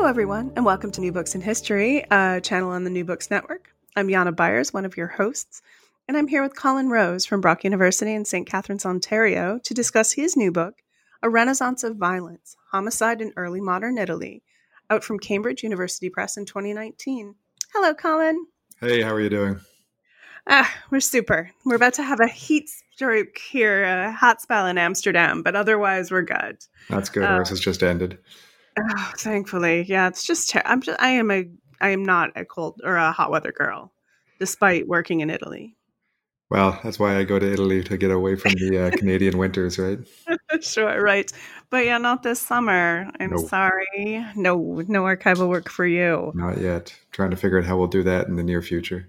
Hello, everyone, and welcome to New Books in History, a channel on the New Books Network. I'm Jana Byars, one of your hosts, and I'm here with Colin Rose from Brock University in St. Catharines, Ontario, to discuss his new book, A Renaissance of Violence Homicide in Early Modern Italy, out from Cambridge University Press in 2019. Hello, Colin. Hey, how are you doing? Ah, we're super. We're about to have a heat stroke here, a hot spell in Amsterdam, but otherwise we're good. That's good. Uh, Ours has just ended. Oh, thankfully, yeah. It's just ter- I'm just I am a I am not a cold or a hot weather girl, despite working in Italy. Well, that's why I go to Italy to get away from the uh, Canadian winters, right? sure, right. But yeah, not this summer. I'm no. sorry. No, no archival work for you. Not yet. trying to figure out how we'll do that in the near future.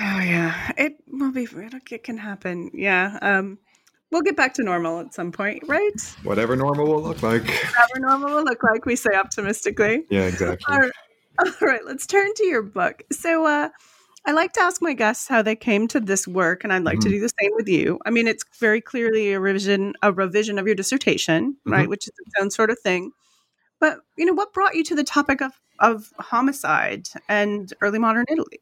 Oh yeah, it will be. It can happen. Yeah. Um, we'll get back to normal at some point, right? Whatever normal will look like. Whatever normal will look like, we say optimistically. Yeah, exactly. All right, all right let's turn to your book. So, uh, I like to ask my guests how they came to this work, and I'd like mm-hmm. to do the same with you. I mean, it's very clearly a revision, a revision of your dissertation, mm-hmm. right, which is its own sort of thing. But you know, what brought you to the topic of of homicide and early modern Italy?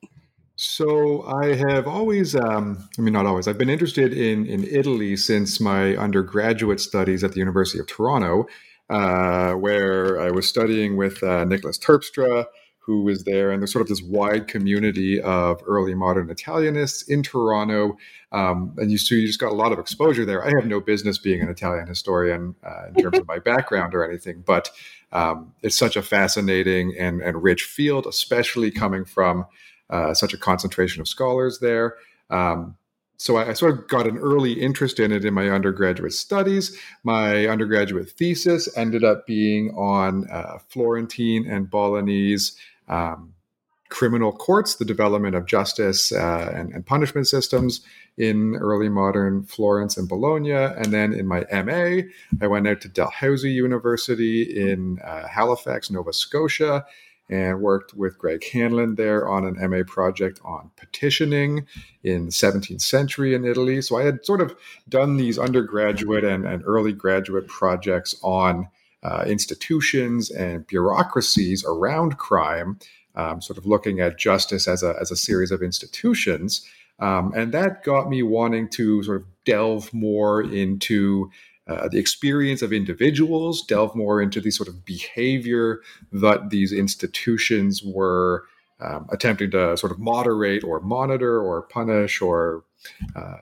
So I have always, um, I mean, not always. I've been interested in in Italy since my undergraduate studies at the University of Toronto, uh, where I was studying with uh, Nicholas Terpstra, who was there, and there's sort of this wide community of early modern Italianists in Toronto, um, and you so you just got a lot of exposure there. I have no business being an Italian historian uh, in terms of my background or anything, but um, it's such a fascinating and, and rich field, especially coming from uh, such a concentration of scholars there. Um, so I, I, sort of got an early interest in it in my undergraduate studies. My undergraduate thesis ended up being on uh, Florentine and Bolognese um, criminal courts, the development of justice uh, and, and, punishment systems in early modern Florence and Bologna. And then in my MA, I went out to Dalhousie University in uh, Halifax, Nova Scotia, and worked with Greg Hanlon there on an MA project on petitioning in the 17th century in Italy. So I had sort of done these undergraduate and, and early graduate projects on uh, institutions and bureaucracies around crime, um, sort of looking at justice as a, as a series of institutions. Um, and that got me wanting to sort of delve more into uh, the experience of individuals, delve more into the sort of behavior that these institutions were um, attempting to sort of moderate or monitor or punish or uh,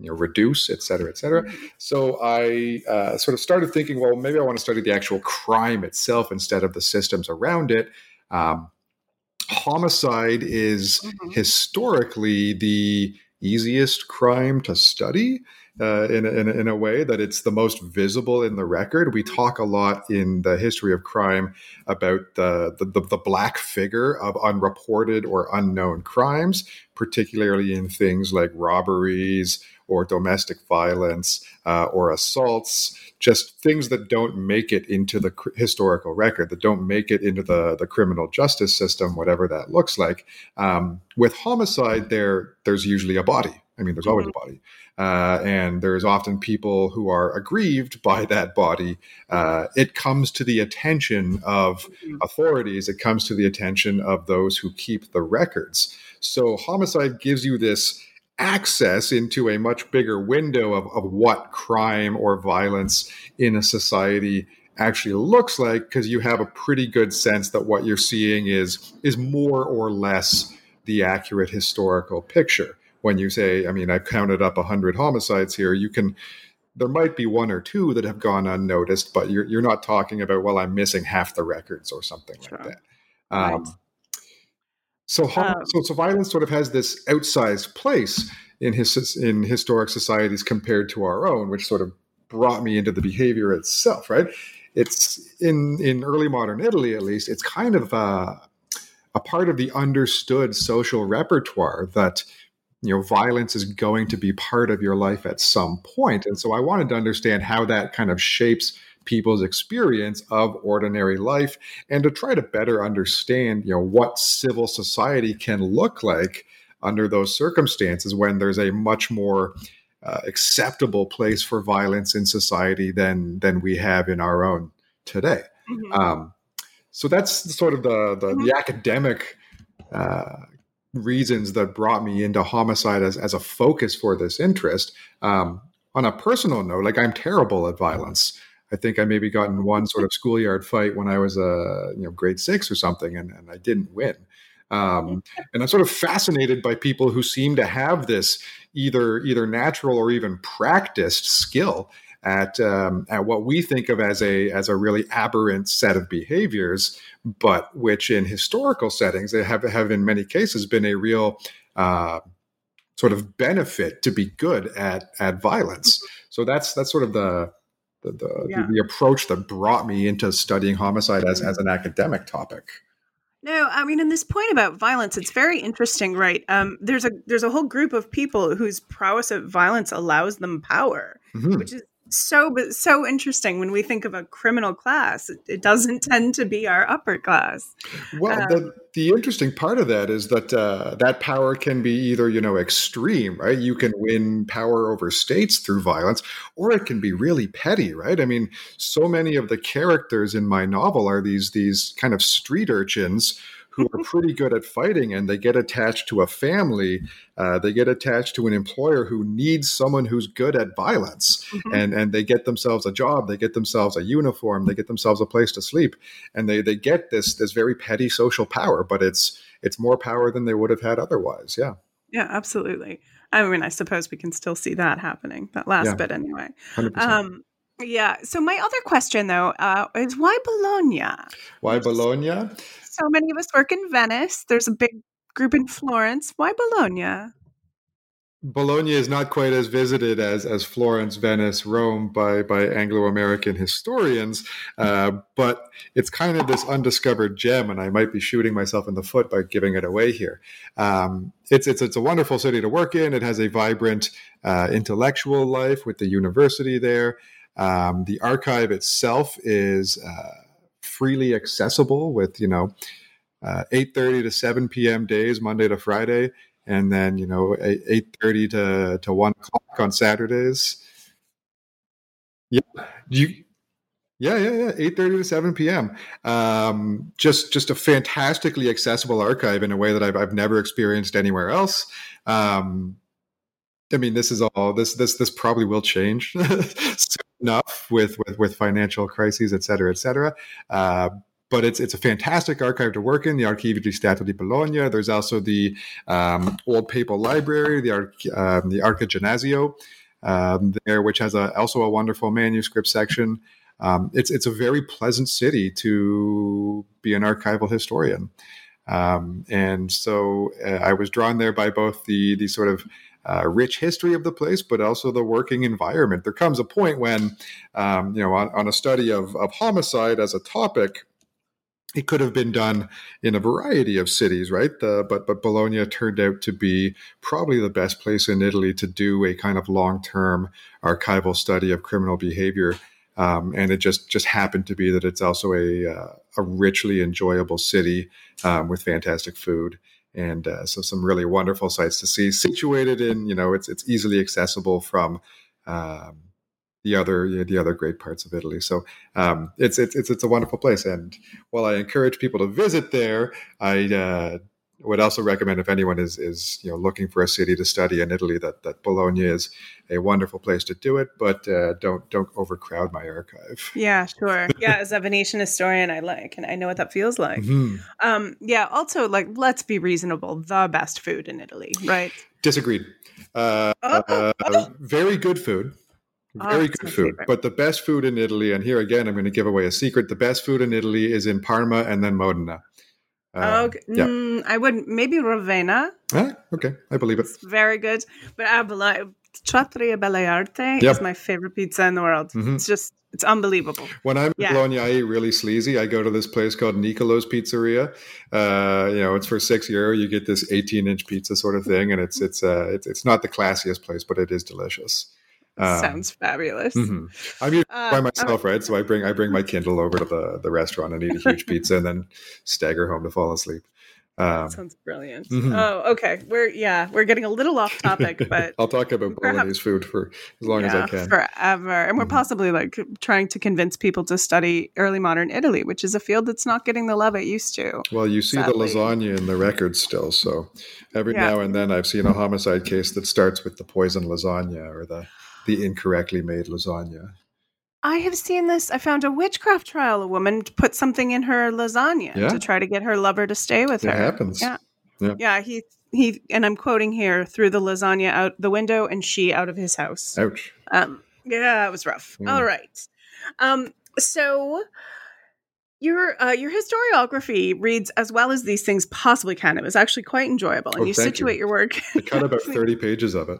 you know, reduce, et cetera, et cetera. Mm-hmm. So I uh, sort of started thinking, well, maybe I want to study the actual crime itself instead of the systems around it. Um, homicide is mm-hmm. historically the easiest crime to study uh, in, in, in, a way that it's the most visible in the record. We talk a lot in the history of crime about the, the, the, black figure of unreported or unknown crimes, particularly in things like robberies or domestic violence uh, or assaults, just things that don't make it into the cr- historical record, that don't make it into the, the criminal justice system, whatever that looks like. Um, with homicide, there there's usually a body. I mean, there's always a body. Uh, and there's often people who are aggrieved by that body. Uh, it comes to the attention of mm-hmm. authorities, it comes to the attention of those who keep the records. So, homicide gives you this access into a much bigger window of, of what crime or violence in a society actually looks like because you have a pretty good sense that what you're seeing is is more or less the accurate historical picture when you say, I mean, I've counted up 100 homicides here, you can, there might be one or two that have gone unnoticed, but you're, you're not talking about, well, I'm missing half the records or something sure. like that. Um, right. So, um, so, so violence sort of has this outsized place in his in historic societies compared to our own, which sort of brought me into the behavior itself, right? It's in in early modern Italy, at least. It's kind of uh, a part of the understood social repertoire that you know violence is going to be part of your life at some point and so i wanted to understand how that kind of shapes people's experience of ordinary life and to try to better understand you know what civil society can look like under those circumstances when there's a much more uh, acceptable place for violence in society than than we have in our own today mm-hmm. um, so that's sort of the the, mm-hmm. the academic uh, reasons that brought me into homicide as, as a focus for this interest. Um, on a personal note, like I'm terrible at violence. I think I maybe got in one sort of schoolyard fight when I was a uh, you know grade six or something, and, and I didn't win. Um, and I'm sort of fascinated by people who seem to have this either either natural or even practiced skill at um, at what we think of as a as a really aberrant set of behaviors, but which in historical settings they have have in many cases been a real uh, sort of benefit to be good at at violence. So that's that's sort of the the, the, yeah. the, the approach that brought me into studying homicide as, as an academic topic. No, I mean, in this point about violence, it's very interesting, right? Um, there's a there's a whole group of people whose prowess at violence allows them power, mm-hmm. which is so but so interesting when we think of a criminal class. It, doesn't tend to be our upper class. Well um, the, the interesting part of that is that uh, that power can be either you know extreme right? You can win power over states through violence or it can be really petty right? I mean so many of the characters in my novel are these these kind of street urchins who are pretty good at fighting and they get attached to a family uh, they get attached to an employer who needs someone who's good at violence mm-hmm. and and they get themselves a job they get themselves a uniform they get themselves a place to sleep and they they get this this very petty social power but it's it's more power than they would have had otherwise yeah yeah absolutely i mean i suppose we can still see that happening that last yeah. bit anyway 100%. um yeah. So my other question, though, uh, is why Bologna? Why Bologna? so many of us work in Venice. There's a big group in Florence. Why Bologna? Bologna is not quite as visited as as Florence, Venice, Rome by by Anglo American historians, uh, but it's kind of this undiscovered gem, and I might be shooting myself in the foot by giving it away here. Um, it's it's it's a wonderful city to work in. It has a vibrant uh, intellectual life with the university there. Um, the archive itself is. Uh, freely accessible with you know uh, 8.30 to 7 p.m days monday to friday and then you know 8.30 to, to 1 o'clock on saturdays yeah you yeah, yeah, yeah. Eight thirty to seven p.m. Um, just, just a fantastically accessible archive in a way that I've, I've never experienced anywhere else. Um, I mean, this is all this, this, this probably will change enough with, with, with financial crises, et cetera, et cetera. Uh, but it's it's a fantastic archive to work in. The Archivio di Stato di Bologna. There's also the um, old papal library, the Arch, um, the Archiginnasio um, there, which has a, also a wonderful manuscript section. Um, it's it's a very pleasant city to be an archival historian, um, and so uh, I was drawn there by both the the sort of uh, rich history of the place, but also the working environment. There comes a point when, um, you know, on, on a study of, of homicide as a topic, it could have been done in a variety of cities, right? The, but but Bologna turned out to be probably the best place in Italy to do a kind of long term archival study of criminal behavior, um, and it just just happened to be that it's also a uh, a richly enjoyable city um, with fantastic food and uh, so some really wonderful sites to see situated in you know it's it's easily accessible from um, the other you know, the other great parts of Italy. So um, it's, it's it's it's a wonderful place. And while I encourage people to visit there, I uh, would also recommend if anyone is is you know looking for a city to study in Italy that that Bologna is a wonderful place to do it, but uh, don't don't overcrowd my archive. Yeah, sure. Yeah, as a Venetian historian, I like and I know what that feels like. Mm-hmm. Um, yeah. Also, like let's be reasonable. The best food in Italy, right? Disagreed. Uh, oh, oh. Uh, very good food. Oh, very oh, good food, favorite. but the best food in Italy, and here again, I'm going to give away a secret. The best food in Italy is in Parma and then Modena. Uh, okay. Yeah. Mm, I would maybe Ravenna. Ah, okay, I believe it. It's very good, but Bologna, Trattoria Belle Arti Yep. is my favorite pizza in the world. Mhm. It's just it's unbelievable. When I'm Yeah. in Bologna, I eat really sleazy. I go to this place called Nicolo's Pizzeria. Uh, you know, it's for six euro. You get this 18 inch pizza sort of thing, and it's it's uh, it's, it's not the classiest place, but it is delicious. Um, Sounds fabulous. mhm. I'm usually Uh, by myself, right? So I bring I bring my Kindle over to the the restaurant and eat a huge pizza, and then stagger home to fall asleep. Um, Sounds brilliant. Mhm. Oh, okay. We're yeah, we're getting a little off topic, but I'll talk about Perhaps- Bolognese food for as long as I can. forever. And we're Mhm. possibly like trying to convince people to study early modern Italy, which is a field that's not getting the love it used to. Well, you see sadly. the lasagna in the records still, so every Yeah. now and then I've seen a homicide case that starts with the poison lasagna or the the incorrectly made lasagna. I have seen this. I found a witchcraft trial. A woman put something in her lasagna Yeah. to try to get her lover to stay with It her. happens. Yeah. Yeah. Yeah, he he and I'm quoting here threw the lasagna out the window and she out of his house. Ouch. Um yeah, it was rough. Mm. All right. Um so your uh, your historiography reads as well as these things possibly can. It was actually quite enjoyable, and Oh, you thank you. situate your work. I cut about thirty pages of it.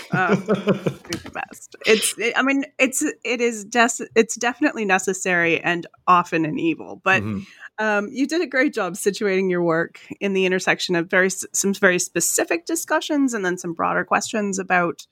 Oh. the best. It's. It, I mean, it's. It is. Des- it's definitely necessary and often an evil. But Mhm. um, you did a great job situating your work in the intersection of very some very specific discussions and then some broader questions about,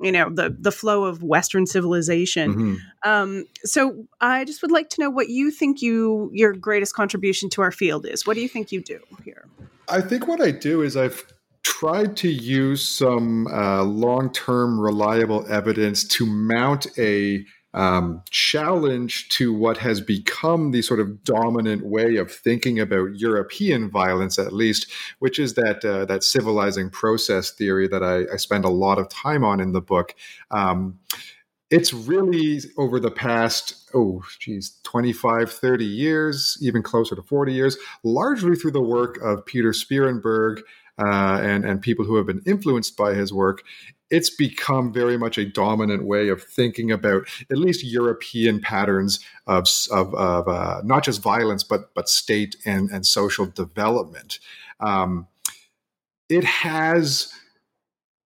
you know, the the flow of Western civilization. Mhm. Um, so I just would like to know what you think you your greatest contribution to our field is. What do you think you do here? I think what I do is I've tried to use some uh, long-term reliable evidence to mount a um, challenge to what has become the sort of dominant way of thinking about European violence, at least, which is that uh, that civilizing process theory that I, I spend a lot of time on in the book. Um, it's really over the past oh geez 25 30 years even closer to 40 years largely through the work of Pieter Spierenburg uh, and and people who have been influenced by his work it's become very much a dominant way of thinking about at least European patterns of, of, of uh, not just violence but but state and and social development. Um, it has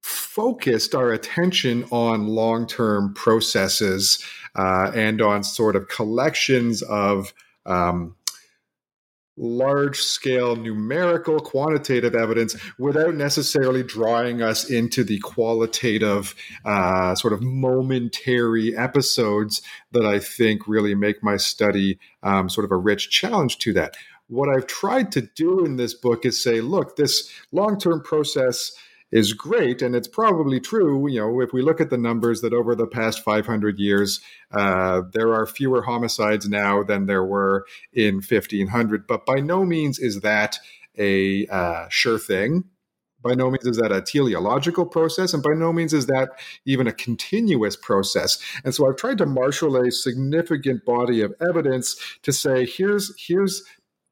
focused our attention on long term processes uh, and on sort of collections of um, large scale numerical quantitative evidence without necessarily drawing us into the qualitative uh, sort of momentary episodes that I think really make my study um, sort of a rich challenge to that. What I've tried to do in this book is say, look, this long term process is great, and it's probably true. You know, if we look at the numbers that over the past 500 years, uh, there are fewer homicides now than there were in 1500. But by no means is that a uh, sure thing. By no means is that a teleological process, and by no means is that even a continuous process. And so I've tried to marshal a significant body of evidence to say, here's here's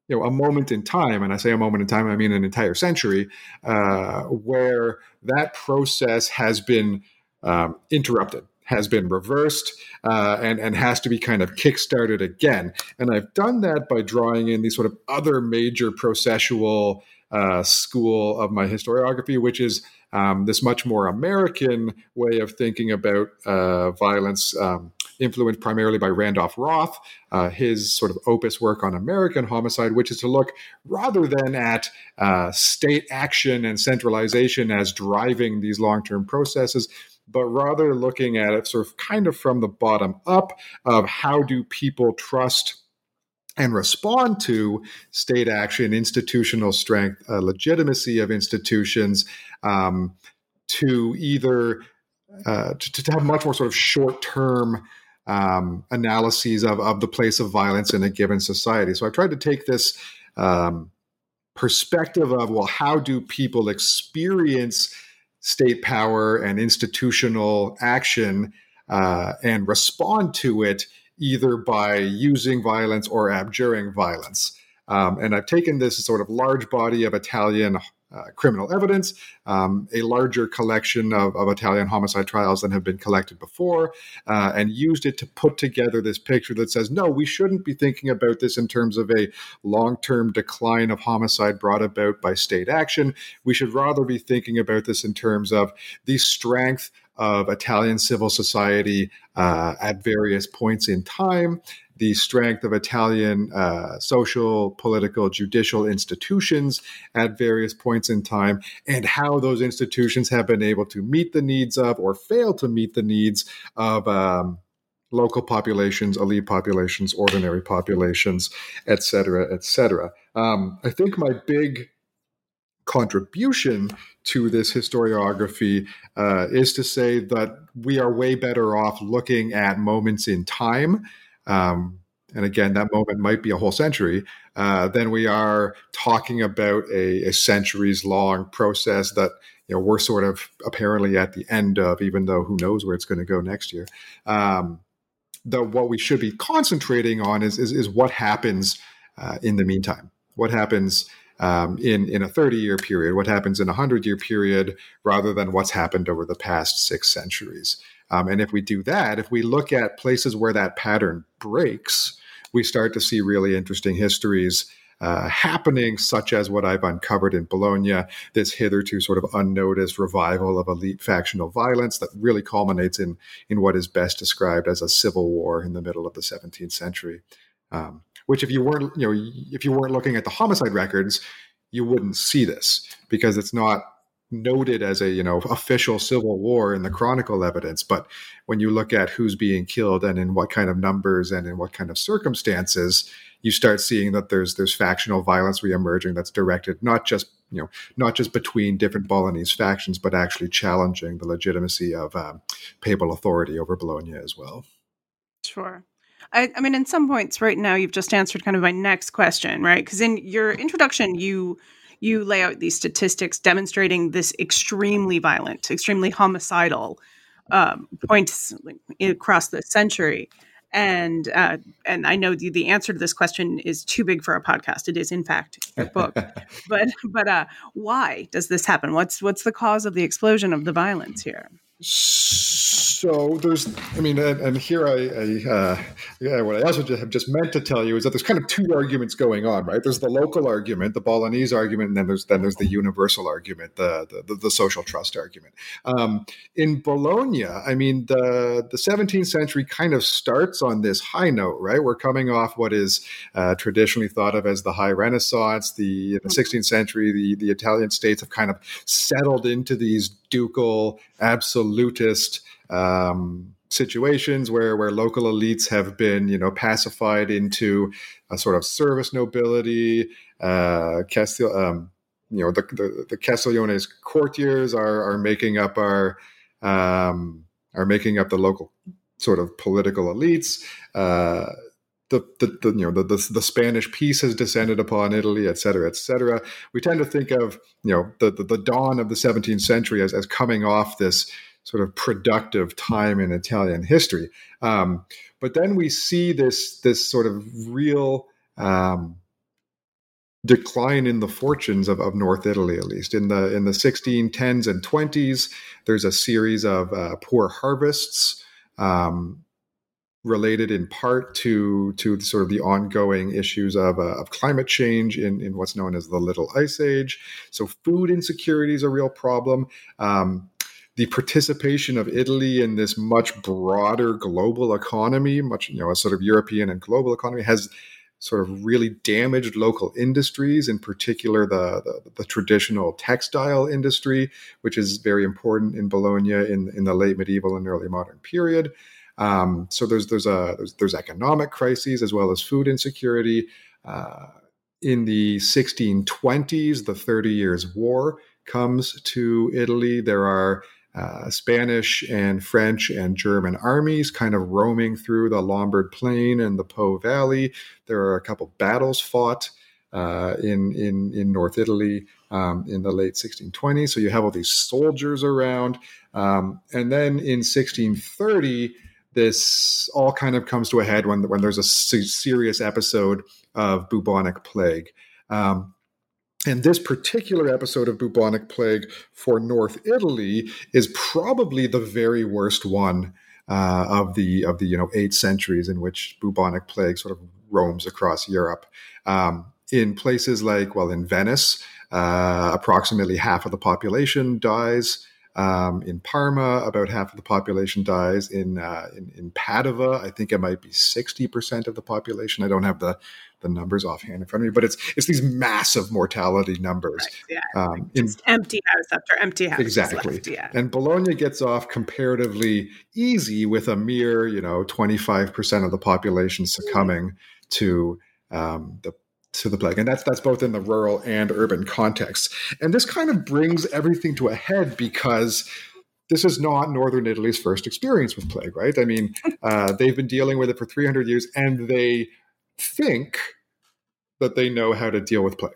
you know a moment in time and i say a moment in time i mean an entire century uh, where that process has been um, interrupted has been reversed uh, and and has to be kind of kickstarted again. And i've done that by drawing in these sort of other major processual uh, school of my historiography which is um, this much more American way of thinking about uh, violence, um, influenced primarily by Randolph Roth, uh, his sort of opus work on American homicide, which is to look rather than at uh, state action and centralization as driving these long term processes. But rather looking at it sort of kind of from the bottom up of how do people trust and respond to state action, institutional strength, uh, legitimacy of institutions, um, to either uh, to, to, have much more sort of short term um, analyses of, of the place of violence in a given society. So I've tried to take this um, perspective of well, how do people experience state power and institutional action uh, and respond to it either by using violence or abjuring violence. Um, and I've taken this sort of large body of Italian uh, criminal evidence, um, a larger collection of, of, Italian homicide trials than have been collected before, uh, and used it to put together this picture that says, no, we shouldn't be thinking about this in terms of a long term decline of homicide brought about by state action. We should rather be thinking about this in terms of the strength of Italian civil society uh, at various points in time, the strength of Italian uh, social, political, judicial institutions at various points in time, and how those institutions have been able to meet the needs of or fail to meet the needs of. Um, local populations, elite populations, ordinary populations, et cetera, et cetera. Um, I think my big contribution to this historiography uh, is to say that we are way better off looking at moments in time. Um, and again, that moment might be a whole century, uh, than we are talking about a, a centuries long process that you know we're sort of apparently at the end of, even though who knows where it's going to go next year. Um, what we should be concentrating on is is, is what happens uh, in the meantime. What happens um, in in a 30 year period, what happens in a 100 year period, rather than what's happened over the past six centuries. Um, and if we do that, if we look at places where that pattern breaks, we start to see really interesting histories. Uh, happening, such as what I've uncovered in Bologna, this hitherto sort of unnoticed revival of elite factional violence that really culminates in in what is best described as a civil war in the middle of the 17th century. Um, which if you weren't you know if you weren't looking at the homicide records you wouldn't see this because it's not noted as a you know official civil war in the chronicle evidence but when you look at who's being killed and in what kind of numbers and in what kind of circumstances you start seeing that there's there's factional violence reemerging that's directed not just you know not just between different Bolognese factions but actually challenging the legitimacy of um, papal authority over Bologna as well. Sure. I, I mean, in some points right now, you've just answered kind of my next question, right? Because in your introduction, you you lay out these statistics demonstrating this extremely violent, extremely homicidal um, points across the century. And uh, and I know the, the answer to this question is too big for a podcast. It is, in fact, a book. but but uh, why does this happen? What's what's the cause of the explosion of the violence here? So there's, I mean, and, and here I, I uh, yeah, what I also have just meant to tell you is that there's kind of two arguments going on, right? There's the local argument, the Bolognese argument, and then there's then there's the universal argument, the the, the social trust argument. Um, in Bologna, I mean, the the 17th century kind of starts on this high note, right? We're coming off what is uh, traditionally thought of as the High Renaissance. The in the 16th century, the the Italian states have kind of settled into these ducal absolutist um, situations where where local elites have been you know pacified into a sort of service nobility. Uh, Castil, um, you know the, the, the courtiers are are making up our um, are making up the local sort of political elites. Uh, the, the, the, you know the, the, the Spanish peace has descended upon Italy, et cetera, et cetera. We tend to think of you know the the, the dawn of the 17th century as, as coming off this sort of productive time in Italian history. Um, but then we see this this sort of real um, decline in the fortunes of, of North Italy, at least in the in the 1610s and 20s. There's a series of uh, poor harvests. Um, related in part to to sort of the ongoing issues of, uh, of climate change in, in what's known as the Little Ice Age. So food insecurity is a real problem. Um, the participation of Italy in this much broader global economy, much you know, a sort of European and global economy, has sort of really damaged local industries, in particular the, the, the traditional textile industry, which is very important in Bologna in, in the late medieval and early modern period. Um, so there's there's a there's, there's, economic crises as well as food insecurity. Uh, in the 1620s, the Thirty Years' War comes to Italy. There are uh, Spanish and French and German armies kind of roaming through the Lombard Plain and the Po Valley. There are a couple battles fought uh, in, in, in North Italy um, in the late 1620s. So you have all these soldiers around. Um, and then in 1630, this all kind of comes to a head when, when there's a serious episode of bubonic plague. Um, and this particular episode of bubonic plague for North Italy is probably the very worst one uh, of the of the you know eight centuries in which bubonic plague sort of roams across Europe. Um, in places like well, in Venice, uh, approximately half of the population dies. Um, in Parma, about half of the population dies. In, uh, in, in Padua, I think it might be sixty percent of the population. I don't have the the numbers offhand in front of me, but it's it's these massive mortality numbers. Right, yeah, um, in, empty house after empty house. Exactly. Left, yeah. And Bologna gets off comparatively easy with a mere, you know, twenty five percent of the population succumbing mm-hmm. to um, the to the plague, and that's that's both in the rural and urban context. And this kind of brings everything to a head because this is not northern Italy's first experience with plague, right? I mean, uh, they've been dealing with it for 300 years, and they think that they know how to deal with plague.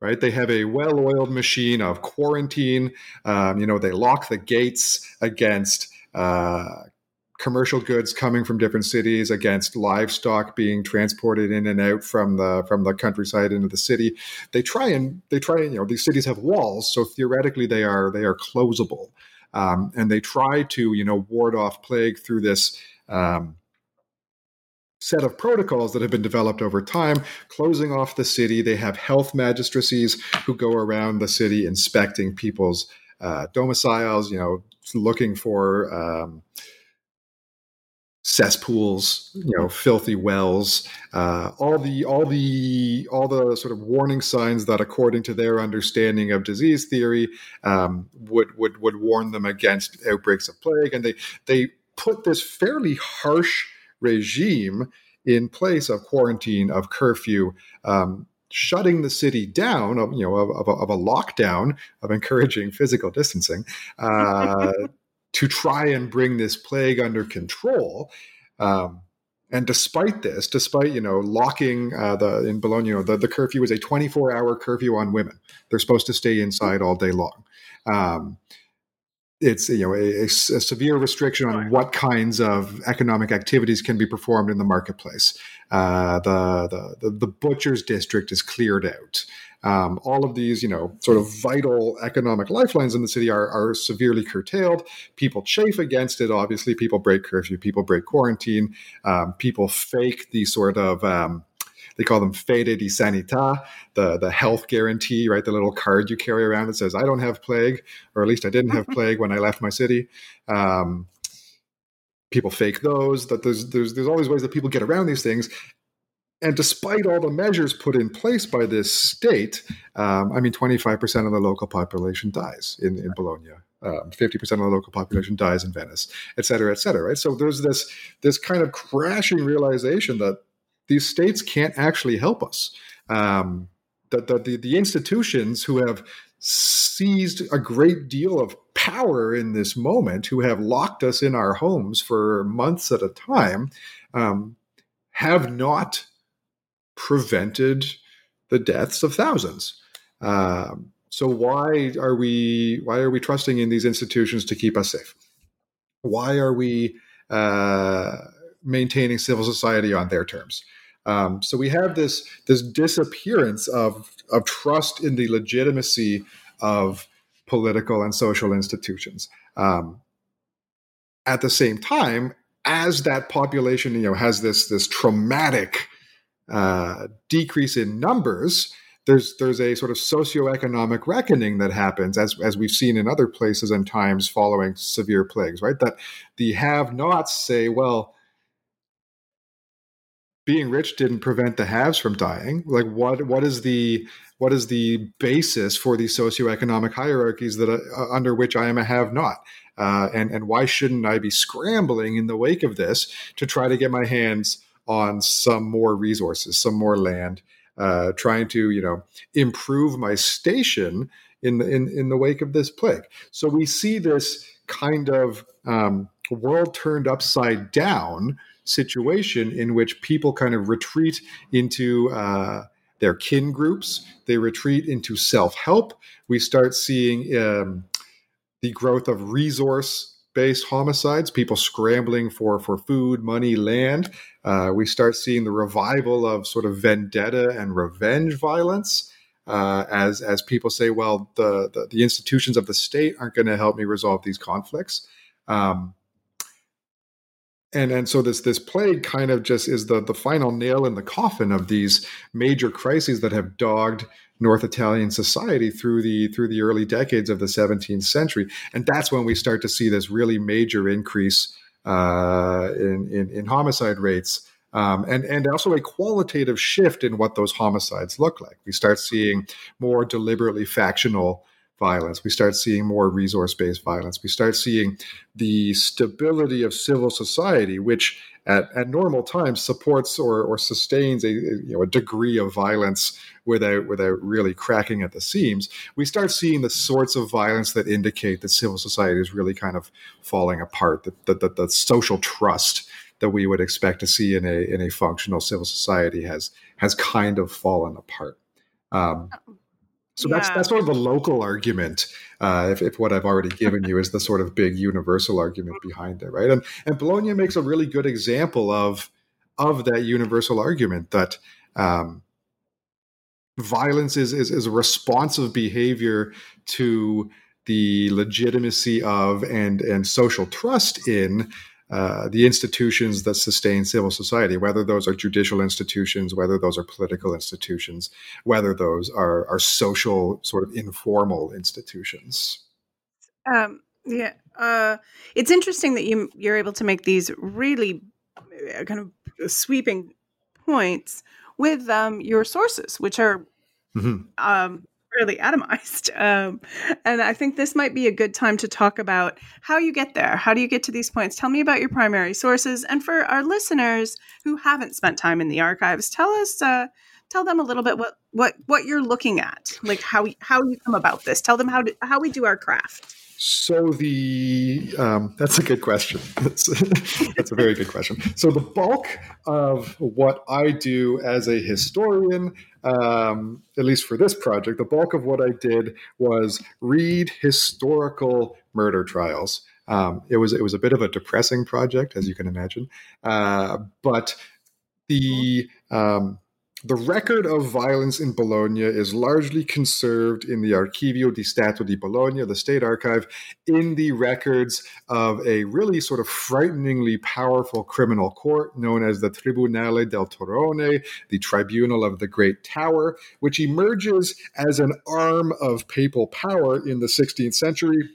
Right? They have a well-oiled machine of quarantine. Um, you know, they lock the gates against uh, commercial goods coming from different cities against livestock being transported in and out from the from the countryside into the city. They try and they try and you know these cities have walls so theoretically they are they are closable. Um, and they try to you know ward off plague through this um, set of protocols that have been developed over time closing off the city. They have health magistracies who go around the city inspecting people's uh, domiciles you know looking for um, cesspools, you know, filthy wells, uh, all the all the all the sort of warning signs that, according to their understanding of disease theory, um, would would would warn them against outbreaks of plague, and they they put this fairly harsh regime in place of quarantine, of curfew. Um, shutting the city down of you know of, of, a, of a lockdown of encouraging physical distancing uh, to try and bring this plague under control. Um, and despite this, despite you know locking uh, the in Bologna, the, the curfew is a 24 hour curfew on women. They're supposed to stay inside all day long. Um, it's you know a, a, severe restriction on what kinds of economic activities can be performed in the marketplace. Uh, the, the the butcher's district is cleared out. Um, all of these, you know, sort of vital economic lifelines in the city are, are severely curtailed. People chafe against it. Obviously, people break curfew, people break quarantine, um, people fake the sort of um, they call them fede di sanità, the the health guarantee, right? The little card you carry around that says I don't have plague, or at least I didn't have plague when I left my city. Um, people fake those. That there's there's there's all these ways that people get around these things, and despite all the measures put in place by this state, um, I mean, 25% of the local population dies in, in Bologna. Um, 50% of the local population dies in Venice, et cetera, et cetera, right? So there's this, this kind of crashing realization that these states can't actually help us. Um, that, that the, the institutions who have seized a great deal of power in this moment, who have locked us in our homes for months at a time, um, have not prevented the deaths of thousands. Um, so why are we why are we trusting in these institutions to keep us safe? Why are we uh, maintaining civil society on their terms? Um, so we have this this disappearance of of trust in the legitimacy of political and social institutions. Um, at the same time, as that population, you know, has this this traumatic uh, decrease in numbers, there's there's a sort of socioeconomic reckoning that happens as as we've seen in other places and times following severe plagues, right? That the have-nots say, well, being rich didn't prevent the haves from dying. Like what what is the what is the basis for these socioeconomic hierarchies that uh, under which I am a have-not? Uh, and and why shouldn't I be scrambling in the wake of this to try to get my hands on some more resources, some more land, uh, trying to you know improve my station in the in, in the wake of this plague. So we see this kind of um, world turned upside down situation in which people kind of retreat into uh, their kin groups, they retreat into self help. We start seeing um, the growth of resource based homicides, people scrambling for, for food, money, land. Uh, we start seeing the revival of sort of vendetta and revenge violence. Uh, as as people say, well, the, the, the institutions of the state aren't going to help me resolve these conflicts, um, and and so this this plague kind of just is the the final nail in the coffin of these major crises that have dogged North Italian society through the through the early decades of the 17th century, and that's when we start to see this really major increase uh, in, in, in homicide rates. Um, and and also a qualitative shift in what those homicides look like. We start seeing more deliberately factional violence. We start seeing more resource based violence. We start seeing the stability of civil society, which at, at normal times supports or, or sustains a, you know, a degree of violence without, without really cracking at the seams. We start seeing the sorts of violence that indicate that civil society is really kind of falling apart, that the, social trust that we would expect to see in a in a functional civil society has has kind of fallen apart. Um, so yeah. that's that's sort of the local argument. Uh, if, if, what I've already given you is the sort of big universal argument behind it, right? And and Bologna makes a really good example of of that universal argument that um, violence is, is is a responsive behavior to the legitimacy of and and social trust in uh, the institutions that sustain civil society, whether those are judicial institutions, whether those are political institutions, whether those are, are social, sort of informal institutions. Um, yeah, uh, it's interesting that you you're able to make these really uh, kind of sweeping points with um, your sources, which are mm-hmm. um, really atomized. Um, and I think this might be a good time to talk about how you get there. How do you get to these points? Tell me about your primary sources. And for our listeners who haven't spent time in the archives, tell us, uh, tell them a little bit what, what, what you're looking at, like how, how you come about this. Tell them how, to, how we do our craft. So the um, that's a good question. That's, that's a very good question. So the bulk of what I do as a historian, um, at least for this project, the bulk of what I did was read historical murder trials. Um, it was it was a bit of a depressing project, as you can imagine, uh, but the um, the record of violence in Bologna is largely conserved in the Archivio di Stato di Bologna, the state archive, in the records of a really sort of frighteningly powerful criminal court known as the Tribunale del Torrone, the Tribunal of the Great Tower, which emerges as an arm of papal power in the 16th century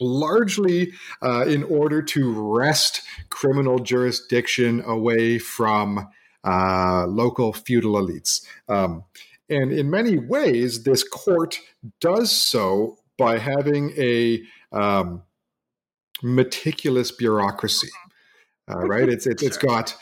largely uh, in order to wrest criminal jurisdiction away from uh, local feudal elites. Um, and in many ways, this court does so by having a um, meticulous bureaucracy. Uh, right? It's, it's, it's got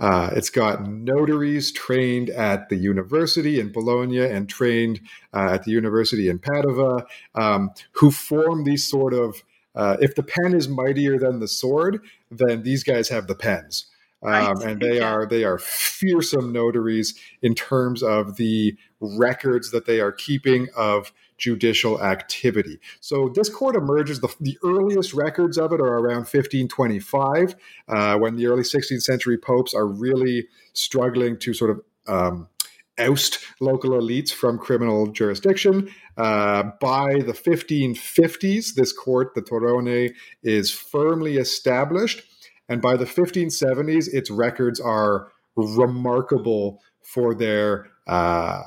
uh, it's got notaries trained at the university in Bologna and trained uh, at the university in Padua um, who form these sort of uh, if the pen is mightier than the sword, then these guys have the pens. Um, and they yeah. are they are fearsome notaries in terms of the records that they are keeping of judicial activity. So this court emerges. The, the earliest records of it are around 1525, uh, when the early 16th century popes are really struggling to sort of um, oust local elites from criminal jurisdiction. Uh, by the 1550s, this court, the Torrone, is firmly established. And by the 1570s, its records are remarkable for their uh,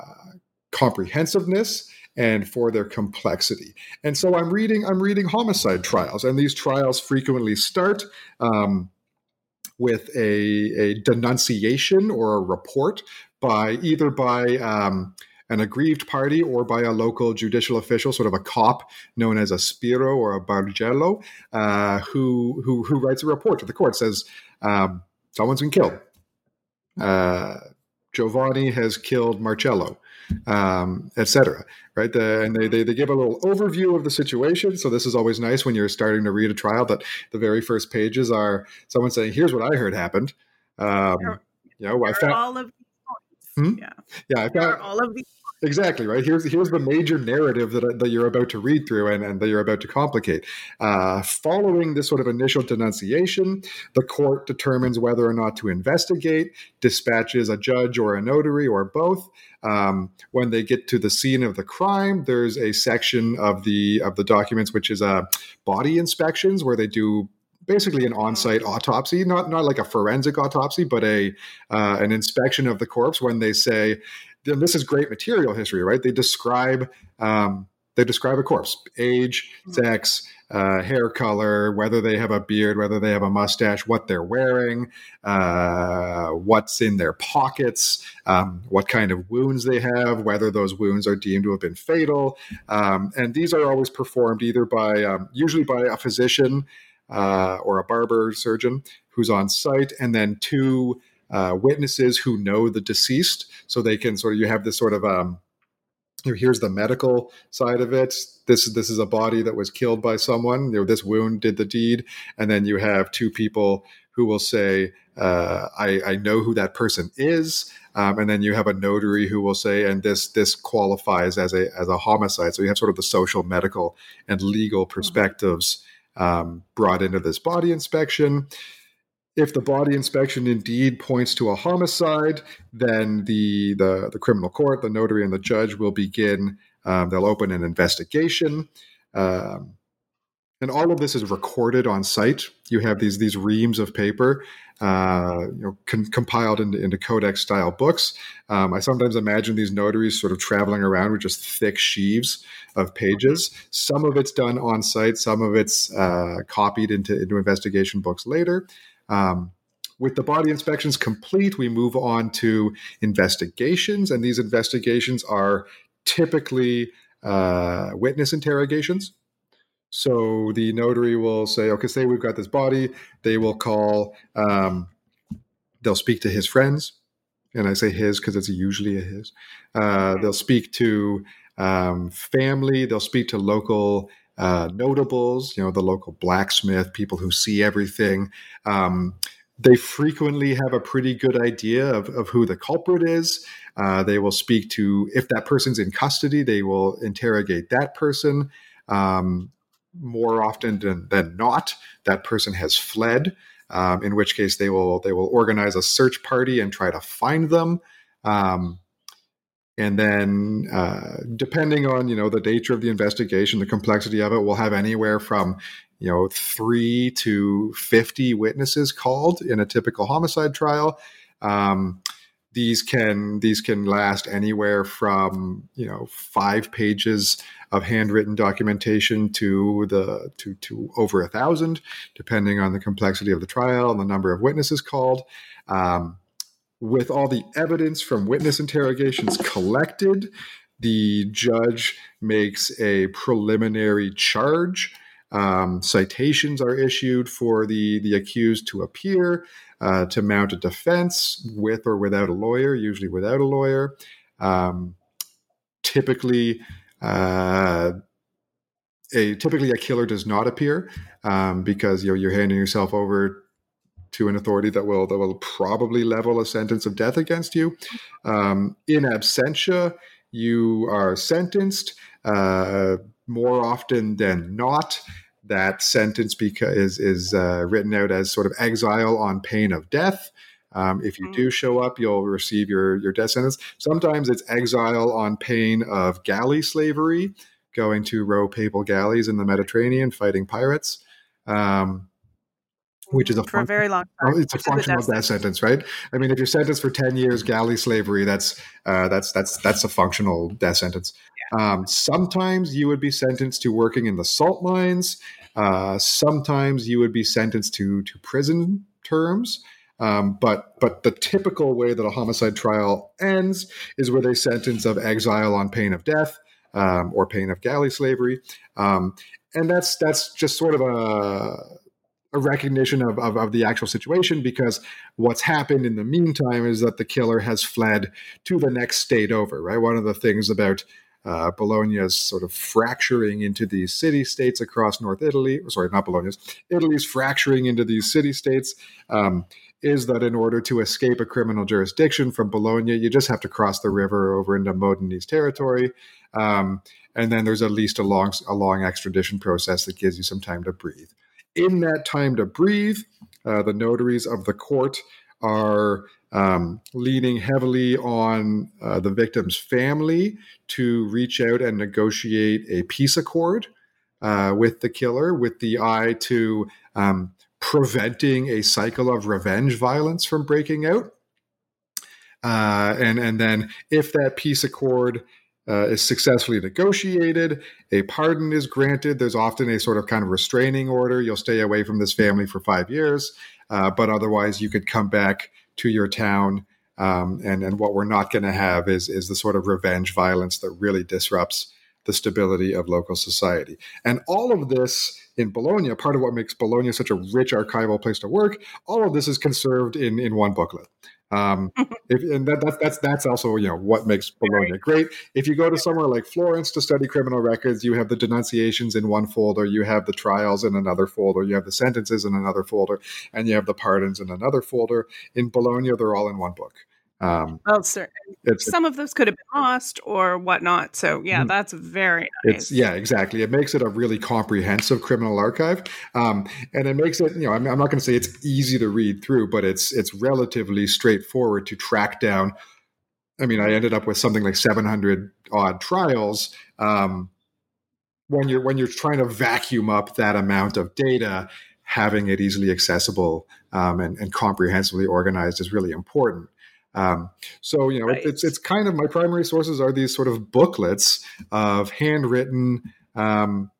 comprehensiveness and for their complexity. And so I'm reading I'm reading homicide trials, and these trials frequently start. Um, with a, a denunciation or a report by either by um, an aggrieved party or by a local judicial official, sort of a cop known as a sbirro or a Bargello, uh, who, who, who writes a report to the court, says, um, someone's been killed. Uh, Giovanni has killed Marcello, um, etc. Right, the, and they, they they give a little overview of the situation. So this is always nice when you're starting to read a trial. That the very first pages are someone saying, "Here's what I heard happened." Um, you know, I found all of these hmm? Yeah, yeah, I found all of these Exactly right. Here's here's the major narrative that, that you're about to read through and, and that you're about to complicate. Uh, following this sort of initial denunciation, the court determines whether or not to investigate, dispatches a judge or a notary or both. Um, when they get to the scene of the crime, there's a section of the of the documents which is a uh, body inspections where they do basically an on-site autopsy, not not like a forensic autopsy, but a uh, an inspection of the corpse. When they say this is great material history, right? They describe um, they describe a corpse, age, mm-hmm. sex, uh, hair color, whether they have a beard, whether they have a mustache, what they're wearing, uh, what's in their pockets, um, what kind of wounds they have, whether those wounds are deemed to have been fatal. Um, and these are always performed either by, um, usually by a physician uh, or a barber surgeon who's on site, and then two uh, witnesses who know the deceased. So they can sort of, you have this sort of, um, here's the medical side of it. This this is a body that was killed by someone. You know this wound did the deed. And then you have two people who will say uh, I, I know who that person is. Um, and then you have a notary who will say and this this qualifies as a as a homicide. So you have sort of the social medical and legal mm-hmm. perspectives um, brought into this body inspection if the body inspection indeed points to a homicide, then the, the, the criminal court, the notary, and the judge will begin, um, they'll open an investigation. Um, and all of this is recorded on site. You have these these reams of paper, uh, you know, con- compiled into, into codex style books. Um, I sometimes imagine these notaries sort of traveling around with just thick sheaves of pages. Some of it's done on site, some of it's uh, copied into into investigation books later. Um, with the body inspections complete, we move on to investigations, and these investigations are typically uh, witness interrogations. So the notary will say, okay, say we've got this body. They will call, um, they'll speak to his friends. And I say his because it's usually a his. Uh, they'll speak to um, family. They'll speak to local uh, notables, you know, the local blacksmith, people who see everything. Um, they frequently have a pretty good idea of, of who the culprit is. Uh, they will speak to, if that person's in custody, they will interrogate that person. Um, more often than, than not, that person has fled. Um, in which case, they will they will organize a search party and try to find them. Um, and then uh, depending on you know the nature of the investigation the complexity of it we'll have anywhere from you know three to 50 witnesses called in a typical homicide trial. Um, these can these can last anywhere from you know five pages of handwritten documentation to the to to over a thousand depending on the complexity of the trial and the number of witnesses called. Um, with all the evidence from witness interrogations collected, the judge makes a preliminary charge. Um, citations are issued for the, the accused to appear, uh, to mount a defense with or without a lawyer, usually without a lawyer. Um, typically, uh, a typically a killer does not appear um, because you know you're handing yourself over to an authority that will that will probably level a sentence of death against you. Um, in absentia, you are sentenced uh, more often than not. That sentence beca- is is uh, written out as sort of exile on pain of death. Um, if you do mm. show up, you'll receive your your death sentence. Sometimes it's exile on pain of galley slavery, going to row papal galleys in the Mediterranean fighting pirates. Um, which is a for a very long time. It's a function of death sentence, right? I mean, if you're sentenced for ten years galley slavery, that's uh, that's that's that's a functional death sentence. Yeah. Um, sometimes you would be sentenced to working in the salt mines. Uh, sometimes you would be sentenced to to prison terms. Um, but but the typical way that a homicide trial ends is with a sentence of exile on pain of death um, or pain of galley slavery, um, and that's that's just sort of a a recognition of, of, of, the actual situation because what's happened in the meantime is that the killer has fled to the next state over, right? One of the things about uh, Bologna's sort of fracturing into these city states across North Italy, sorry, not Bologna's, Italy's fracturing into these city states. Um, is that in order to escape a criminal jurisdiction from Bologna, you just have to cross the river over into Modenese territory. Um, and then there's at least a long, a long extradition process that gives you some time to breathe in that time to breathe, uh, the notaries of the court are um, leaning heavily on uh, the victim's family to reach out and negotiate a peace accord uh, with the killer, with the eye to um, preventing a cycle of revenge violence from breaking out. Uh, and and then if that peace accord uh, is successfully negotiated, a pardon is granted. There's often a sort of kind of restraining order. You'll stay away from this family for five years, uh, but otherwise you could come back to your town. Um, and and what we're not going to have is is the sort of revenge violence that really disrupts the stability of local society. And all of this in Bologna, part of what makes Bologna such a rich archival place to work, all of this is conserved in in one booklet. Um, if, and that, that, that's that's also you know what makes Bologna great. If you go to somewhere like Florence to study criminal records, you have the denunciations in one folder, you have the trials in another folder, you have the sentences in another folder, and you have the pardons in another folder. In Bologna, they're all in one book. Um, well, sir, some of those could have been lost or whatnot. So, yeah, mm-hmm. that's very nice. It's, yeah, exactly. It makes it a really comprehensive criminal archive, um, and it makes it. You know, I'm, I'm not going to say it's easy to read through, but it's it's relatively straightforward to track down. I mean, I ended up with something like 700 odd trials. Um, when you're when you're trying to vacuum up that amount of data, having it easily accessible um, and, and comprehensively organized is really important. Um, so you know, right. it's it's kind of my primary sources are these sort of booklets of handwritten. Um,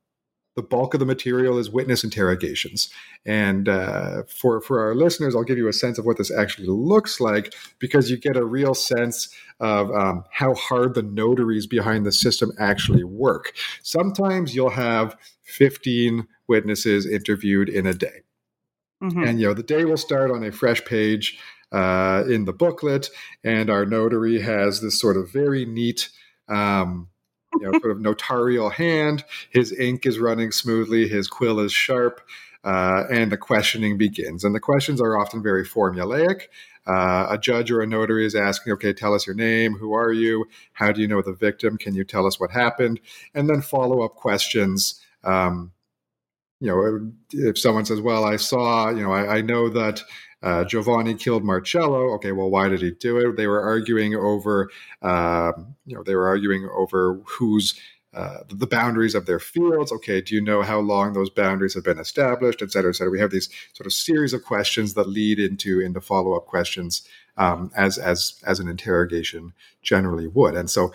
the bulk of the material is witness interrogations, and uh, for for our listeners, I'll give you a sense of what this actually looks like because you get a real sense of um, how hard the notaries behind the system actually work. Sometimes you'll have 15 witnesses interviewed in a day. Mm-hmm. And you know the day will start on a fresh page uh, in the booklet, and our notary has this sort of very neat. Um, you know, sort of notarial hand. His ink is running smoothly. His quill is sharp, uh, and the questioning begins. And the questions are often very formulaic. Uh, a judge or a notary is asking, "Okay, tell us your name. Who are you? How do you know the victim? Can you tell us what happened?" And then follow up questions. Um, you know, if someone says, "Well, I saw," you know, I, I know that uh, Giovanni killed Marcello. Okay, well, why did he do it? They were arguing over, uh, you know, they were arguing over who's uh, the boundaries of their fields. Okay, do you know how long those boundaries have been established, et cetera, et cetera? We have these sort of series of questions that lead into into follow up questions um, as as as an interrogation generally would. And so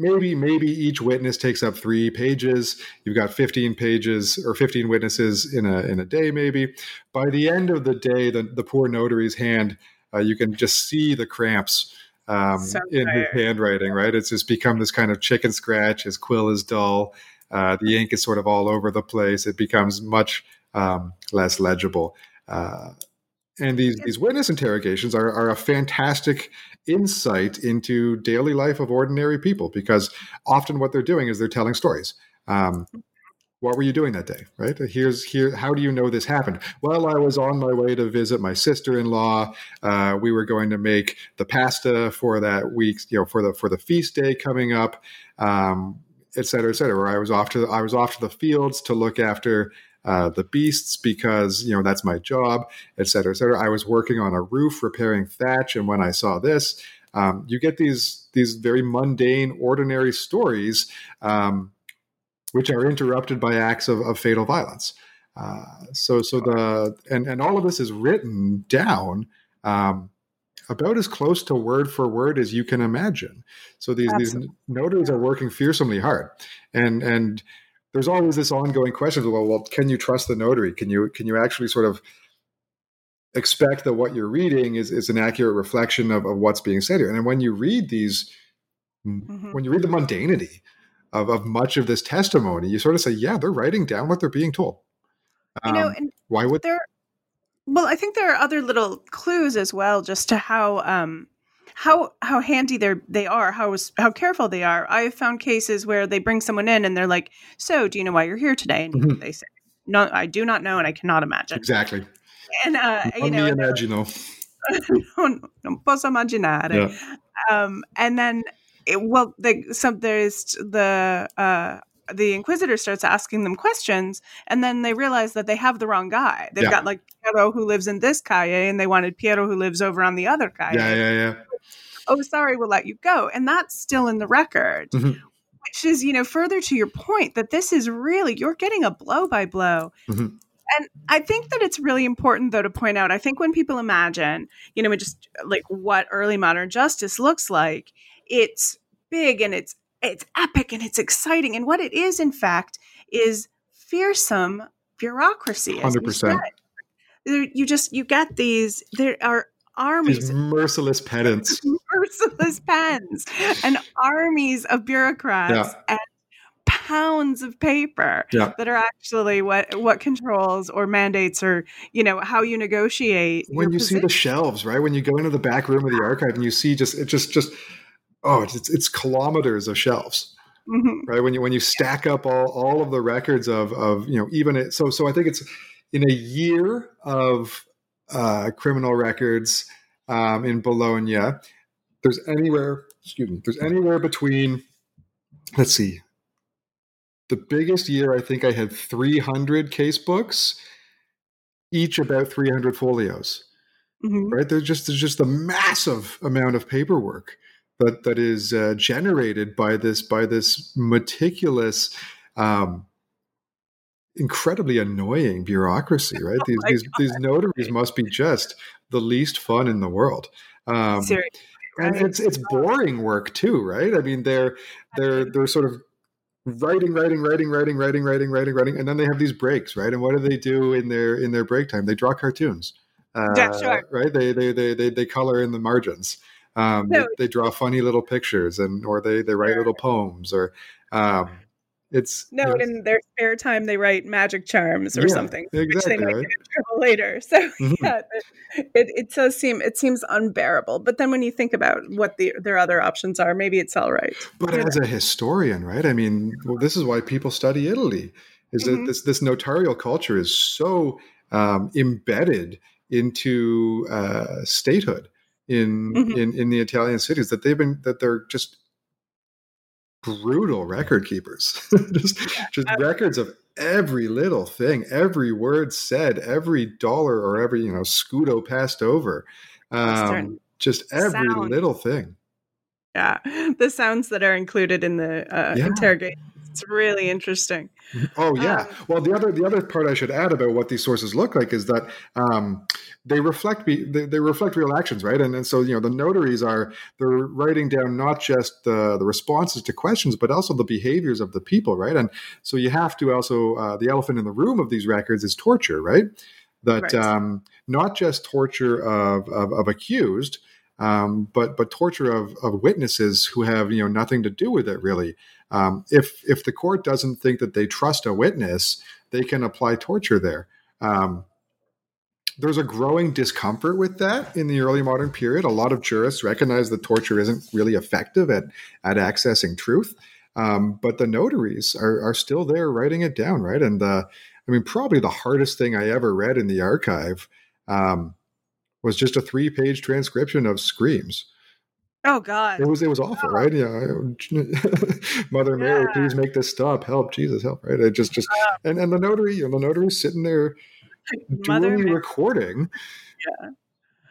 maybe maybe each witness takes up three pages. You've got 15 pages or 15 witnesses in a in a day maybe. By the end of the day the, the poor notary's hand uh, you can just see the cramps um, in his handwriting right? It's just become this kind of chicken scratch. His quill is dull. Uh, the ink is sort of all over the place. It becomes much um, less legible. Uh, and these, these witness interrogations are, are a fantastic insight into daily life of ordinary people because often what they're doing is they're telling stories. Um, what were you doing that day right? Here's here how do you know this happened? Well i was on my way to visit my sister-in-law. Uh, we were going to make the pasta for that week you know for the for the feast day coming up um, et cetera et cetera. I was off to i was off to the fields to look after uh, the beasts because you know that's my job, et cetera, et cetera. I was working on a roof repairing thatch, and when I saw this, um, you get these these very mundane, ordinary stories, um, which are interrupted by acts of, of fatal violence. Uh, so so the and and all of this is written down. Um, about as close to word for word as you can imagine. So these, these notaries are working fearsomely hard, and and there's always this ongoing question of well, well, can you trust the notary? Can you can you actually sort of expect that what you're reading is, is an accurate reflection of, of what's being said here? And when you read these, mm-hmm. when you read the mundanity of, of much of this testimony, you sort of say, yeah, they're writing down what they're being told. Um, you know, um, and why would there? Well, I think there are other little clues as well, just to how um, how how handy they they are, how how careful they are. I have found cases where they bring someone in and they're like, "So, do you know why you're here today?" And mm-hmm. they say, "No, I do not know, and I cannot imagine." Exactly. And uh, you know, immagino. non, non posso immaginare. Yeah. Um, and then, it, well, the, some there's the uh, the inquisitor starts asking them questions and then they realize that they have the wrong guy they've yeah. got like piero who lives in this calle and they wanted piero who lives over on the other calle yeah yeah yeah oh, sorry, we'll let you go. And that's still in the record. Mm-hmm. Which is, you know, further to your point that this is really, you're getting a blow by blow. Mm-hmm. and I think that it's really important, though, to point out. I think when people imagine, you know, just like what early modern justice looks like, it's big and it's it's epic and it's exciting. And what it is, in fact, is fearsome bureaucracy. Hundred percent. You just you get these. There are armies, these merciless pedants, merciless pens, and armies of bureaucrats yeah. and pounds of paper yeah. that are actually what what controls or mandates or you know how you negotiate when you position. see the shelves right when you go into the back room of the archive and you see just it just just oh it's it's kilometers of shelves mm-hmm. right when you when you stack up all all of the records of of you know even it so so i think it's in a year of uh, criminal records um, in bologna there's anywhere excuse me there's anywhere between let's see the biggest year i think i had 300 case books each about 300 folios mm-hmm. right there's just there's just a massive amount of paperwork that that is uh, generated by this by this meticulous um, incredibly annoying bureaucracy right? Oh these these, these, notaries must be just the least fun in the world. Um, and it's it's boring work too right? I mean they're they're they're sort of writing writing writing writing writing writing writing writing and then they have these breaks right? And what do they do in their in their break time? They draw cartoons uh, yeah, sure. right? They, they they they they color in the margins um, no. they, they, draw funny little pictures and or they they write little poems or um, it's no, you know, in their spare time they write magic charms or yeah, something, exactly, which they might right? get in trouble later. So mm-hmm. yeah, it, it does seem it seems unbearable. But then when you think about what the their other options are, maybe it's all right. But as a historian, right? I mean, well, this is why people study Italy. Is mm-hmm. that this this notarial culture is so um, embedded into uh, statehood in mm-hmm. in in the Italian cities that they've been that they're just brutal record keepers just just records of every little thing every word said every dollar or every you know scudo passed over um, just every Sound. little thing yeah the sounds that are included in the uh, yeah. interrogation it's really interesting. Oh yeah. Um, well, the other the other part I should add about what these sources look like is that um, they reflect be, they, they, reflect real actions, right? And, and so you know the notaries are they're writing down not just the the responses to questions, but also the behaviors of the people, right? And so you have to also uh, the elephant in the room of these records is torture, right? That right. Um, not just torture of of, of accused. Um, but but torture of, of witnesses who have you know nothing to do with it really. Um, if if the court doesn't think that they trust a witness, they can apply torture there. Um, there's a growing discomfort with that in the early modern period. A lot of jurists recognize that torture isn't really effective at at accessing truth. Um, but the notaries are, are still there writing it down, right? And uh, I mean, probably the hardest thing I ever read in the archive um, was just a three page transcription of screams. Oh God! It was it was awful, oh. right? Yeah, Mother Mary, please make this stop. Help, Jesus, help! Right? It just just and and the notary, you know, the notary sitting there duly recording, yeah.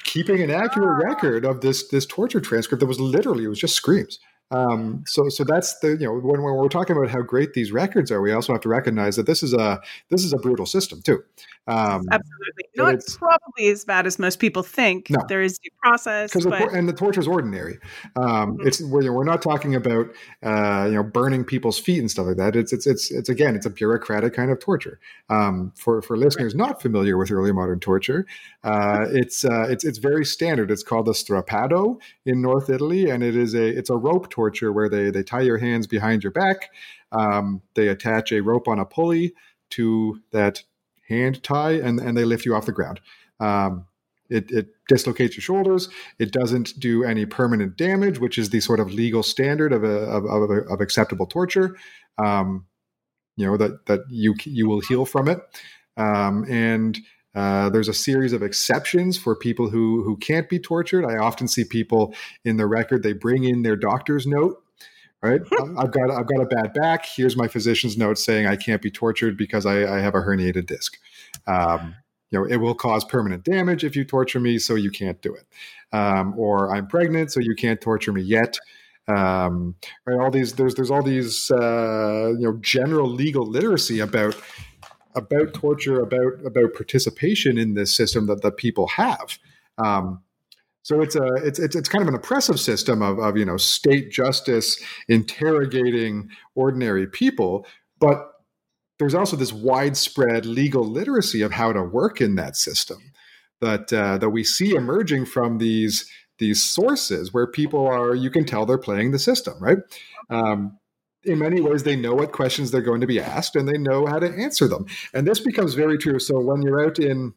keeping an accurate oh. record of this this torture transcript that was literally it was just screams. Um, so, so that's the you know when, when, we're talking about how great these records are, we also have to recognize that this is a this is a brutal system too. Um, Absolutely, not probably as bad as most people think. No. there is due process, because and the torture is ordinary. Um, mm-hmm. It's we're, we're not talking about uh, you know burning people's feet and stuff like that. It's it's it's it's again it's a bureaucratic kind of torture. Um, for for listeners right. not familiar with early modern torture, uh, it's uh, it's it's very standard. It's called the strappado in North Italy, and it is a it's a rope torture where they they tie your hands behind your back. Um, they attach a rope on a pulley to that hand tie, and and they lift you off the ground. Um, it, it, dislocates your shoulders. It doesn't do any permanent damage, which is the sort of legal standard of a, of, of, of acceptable torture. Um, you know that that you you will heal from it, um, and uh, there's a series of exceptions for people who who can't be tortured. I often see people in the record they bring in their doctor's note. Right, I've got I've got a bad back. Here's my physician's note saying I can't be tortured because I, I have a herniated disc. Um, you know, it will cause permanent damage if you torture me, so you can't do it. Um, or I'm pregnant, so you can't torture me yet. Um, right, all these there's there's all these uh, you know general legal literacy about about torture, about about participation in this system that the people have. Um, so it's a it's, it's it's kind of an oppressive system of of you know state justice interrogating ordinary people, but there's also this widespread legal literacy of how to work in that system that uh, that we see emerging from these these sources where people are you can tell they're playing the system right um, in many ways they know what questions they're going to be asked and they know how to answer them and this becomes very true so when you're out in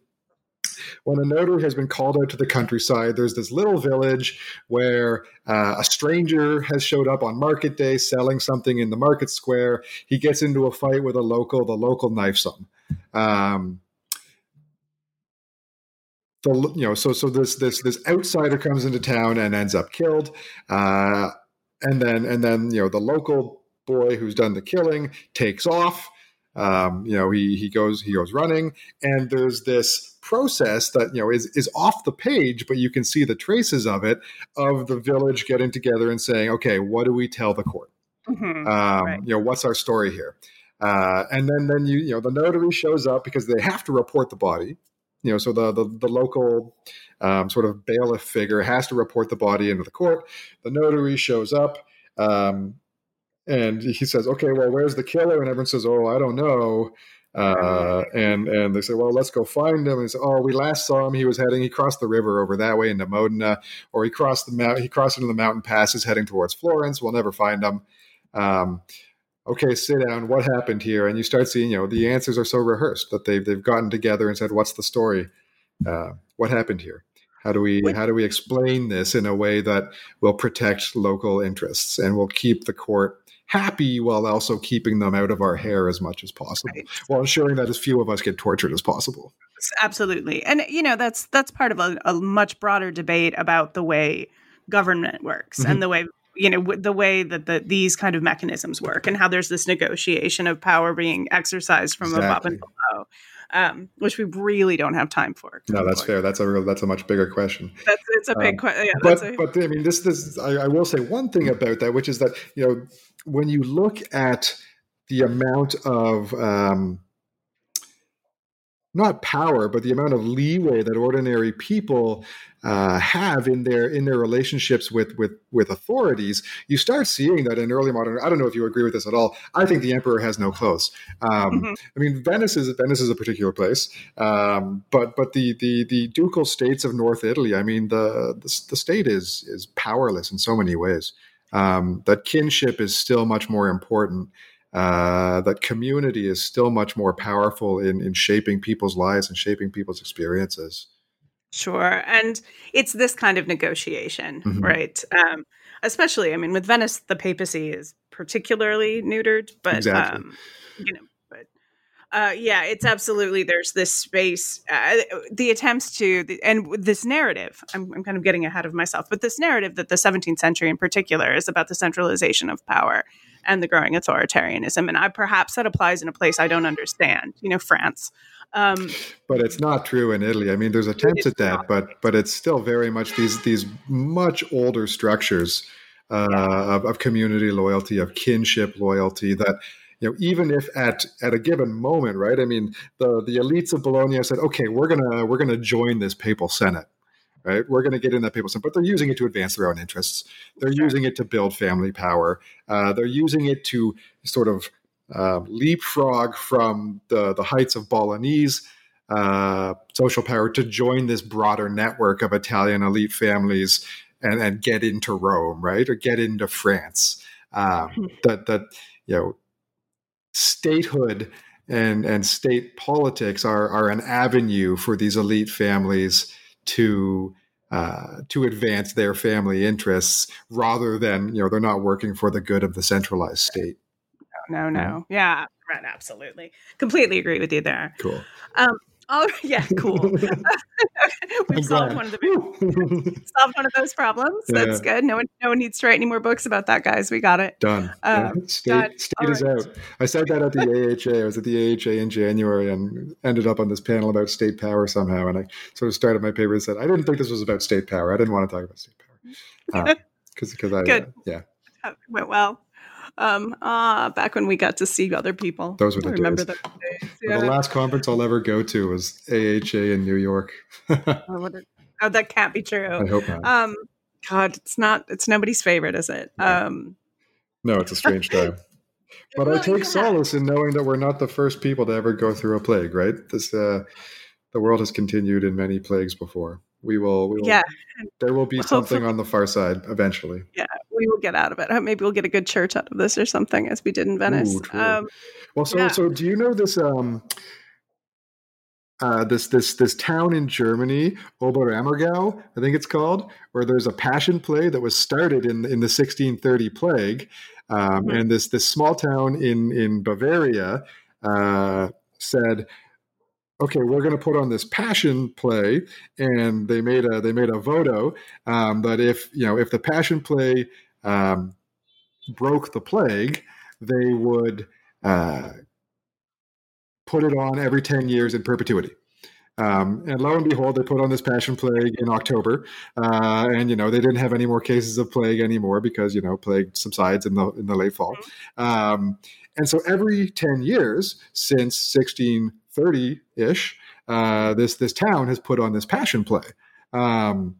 when a notary has been called out to the countryside, there's this little village where uh, a stranger has showed up on market day selling something in the market square. He gets into a fight with a local, the local knifes him. Um, the, you know, so so this this this outsider comes into town and ends up killed, uh, and then and then you know the local boy who's done the killing takes off. Um, you know, he he goes he goes running, and there's this process that you know is is off the page, but you can see the traces of it of the village getting together and saying, okay, what do we tell the court? Mm-hmm. Um, right. You know, what's our story here? Uh, and then then you you know the notary shows up because they have to report the body. You know, so the the, the local um, sort of bailiff figure has to report the body into the court. The notary shows up. Um, and he says, "Okay, well, where's the killer?" And everyone says, "Oh, I don't know." Uh, and and they say, well, let's go find him. And say, oh, we last saw him. He was heading. He crossed the river over that way into Modena, or he crossed the mount. He crossed into the mountain passes, heading towards Florence. We'll never find him. Um, okay, sit down. What happened here? And you start seeing, you know, the answers are so rehearsed that they've they've gotten together and said, what's the story? Uh, what happened here? How do we how do we explain this in a way that will protect local interests and will keep the court happy while also keeping them out of our hair as much as possible right. while ensuring that as few of us get tortured as possible absolutely and you know that's that's part of a, a much broader debate about the way government works mm-hmm. and the way you know the way that the, these kind of mechanisms work and how there's this negotiation of power being exercised from exactly. above and below um, which we really don't have time for. No, that's fair. That's a real, that's a much bigger question. That's it's a big um, question. Yeah, but a- but I mean, this this I, I will say one thing about that, which is that you know when you look at the amount of um, not power, but the amount of leeway that ordinary people uh, have in their in their relationships with with with authorities, you start seeing that in early modern. I don't know if you agree with this at all. I think the emperor has no clothes. Um, mm-hmm. I mean, Venice is Venice is a particular place, um, but but the the the ducal states of North Italy. I mean, the the, the state is is powerless in so many ways. Um, that kinship is still much more important uh, that community is still much more powerful in, in shaping people's lives and shaping people's experiences. Sure. And it's this kind of negotiation, mm-hmm. right? Um, especially, I mean, with Venice, the papacy is particularly neutered, but, exactly. um, you know, uh, yeah, it's absolutely, there's this space, uh, the attempts to, the, and this narrative, I'm, I'm kind of getting ahead of myself, but this narrative that the 17th century in particular is about the centralization of power and the growing authoritarianism. And I perhaps that applies in a place I don't understand, you know, France. Um, but it's not true in Italy. I mean, there's attempts at that, not. but but it's still very much these these much older structures uh, of, of community loyalty, of kinship loyalty that you know, even if at at a given moment, right? I mean, the the elites of Bologna said, okay, we're gonna we're gonna join this papal senate, right? We're going to get in that papal senate, but they're using it to advance their own interests. They're using it to build family power. Uh, they're using it to sort of uh, leapfrog from the, the heights of Bolognese uh, social power to join this broader network of Italian elite families and, and get into Rome, right? Or get into France. Um, hmm. that, that, you know, statehood and, and state politics are, are an avenue for these elite families to uh, to advance their family interests rather than you know they're not working for the good of the centralized state. No, no, no. yeah, right, absolutely, completely agree with you there. Cool. Um, Oh yeah, cool. We've solved one of the solved one of those problems. That's good. No one, no one needs to write any more books about that, guys. We got it done. Um, yeah. State, state is right. out. I said that at the AHA. I was at the AHA in January and ended up on this panel about state power somehow. And I sort of started my paper and said I didn't think this was about state power. I didn't want to talk about state power because uh, because I good. Uh, yeah went well. Um, ah, back when we got to see other people. Those were the I remember days. those days. The last conference I'll ever go to was AHA in New York. Oh, oh, that can't be true. I hope not. Um, God, it's not. It's nobody's favorite, is it? No. Um, no, it's a strange time. But I take yeah. solace in knowing that we're not the first people to ever go through a plague, right? This uh, the world has continued in many plagues before. We will, we will Yeah, there will be something on the far side eventually. We will get out of it. Maybe we'll get a good church out of this or something, as we did in Venice. Ooh, um, Well, so Yeah. so do you know this um uh, this this this town in Germany, Oberammergau, I think it's called, where there's a passion play that was started in in the 1630 plague, um, Mhm. and this this small town in in Bavaria uh, said, "Okay, we're going to put on this passion play," and they made a they made a voto um, that if you know if the passion play um, broke the plague, they would uh, put it on every 10 years in perpetuity. Um, and lo and behold, they put on this passion plague in October, uh, and you know they didn't have any more cases of plague anymore because you know plague subsides in the in the late fall. Um, and so every ten years since 1630 ish, uh, this this town has put on this passion play. Um,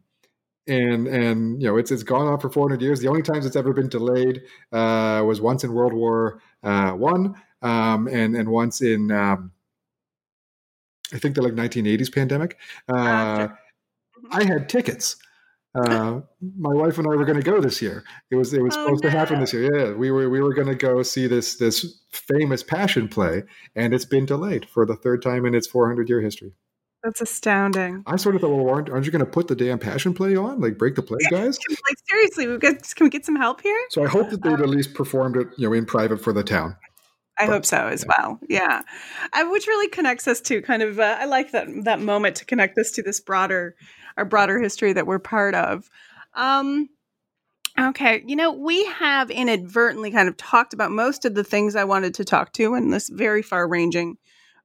and and you know it's it's gone on for 400 years. The only times it's ever been delayed uh, was once in World War uh, One, um, and and once in um, I think the like 1980s pandemic. Uh, Gotcha. I had tickets. Uh, my wife and I were going to go this year. It was it was Oh, supposed to happen this year. Yeah, we were we were going to go see this this famous passion play, and it's been delayed for the third time in its 400 year history. That's astounding. I sort of thought, well, aren't, aren't you going to put the damn passion play on, like break the plague, guys? Like seriously, we got, can we get some help here? So I hope that they'd at least performed it, you know, in private for the town. I But- hope so as well. Yeah, uh, which really connects us to kind of. Uh, I like that that moment to connect us to this broader, our broader history that we're part of. Um, okay, you know, we have inadvertently kind of talked about most of the things I wanted to talk to in this very far-ranging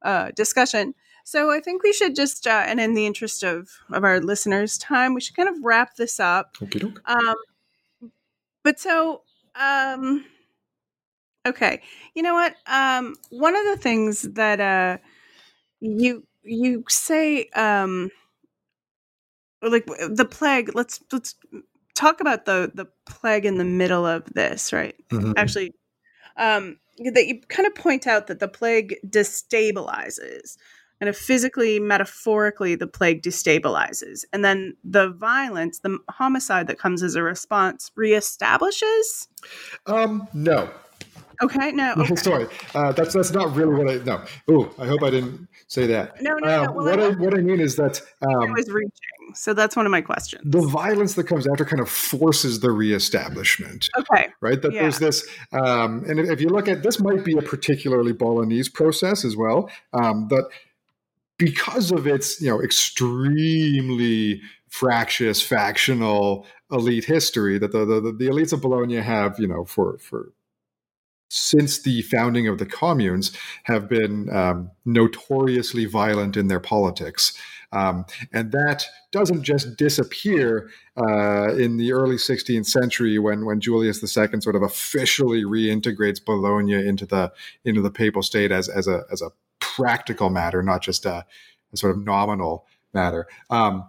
uh, discussion. So I think we should just, uh, and in the interest of of our listeners' time, we should kind of wrap this up. Okay. Um, but so, um, okay, you know what? Um, one of the things that uh, you you say, um, like the plague. Let's let's talk about the the plague in the middle of this, right? Mhm. Actually, um, that you kind of point out that the plague destabilizes. And if physically, metaphorically, the plague destabilizes. And then the violence, the homicide that comes as a response, reestablishes. Um, no, Okay, no. Okay. sorry, uh, that's that's not really what I. No, ooh, I hope I didn't say that. No, no, no. Um, Well, what I I what I mean is that I um, was reaching. So that's one of my questions. the violence that comes after kind of forces the reestablishment. Okay. right? That Yeah. there's this, um, and if, if you look at this, might be a particularly Bolognese process as well. Um, that because of its, you know, extremely fractious, factional, elite history that the the, the elites of Bologna have, you know, for for since the founding of the communes, have been um, notoriously violent in their politics. Um, and that doesn't just disappear uh, in the early 16th century when when Julius II sort of officially reintegrates Bologna into the into the papal state as as a as a practical matter, not just a, a sort of nominal matter. Um,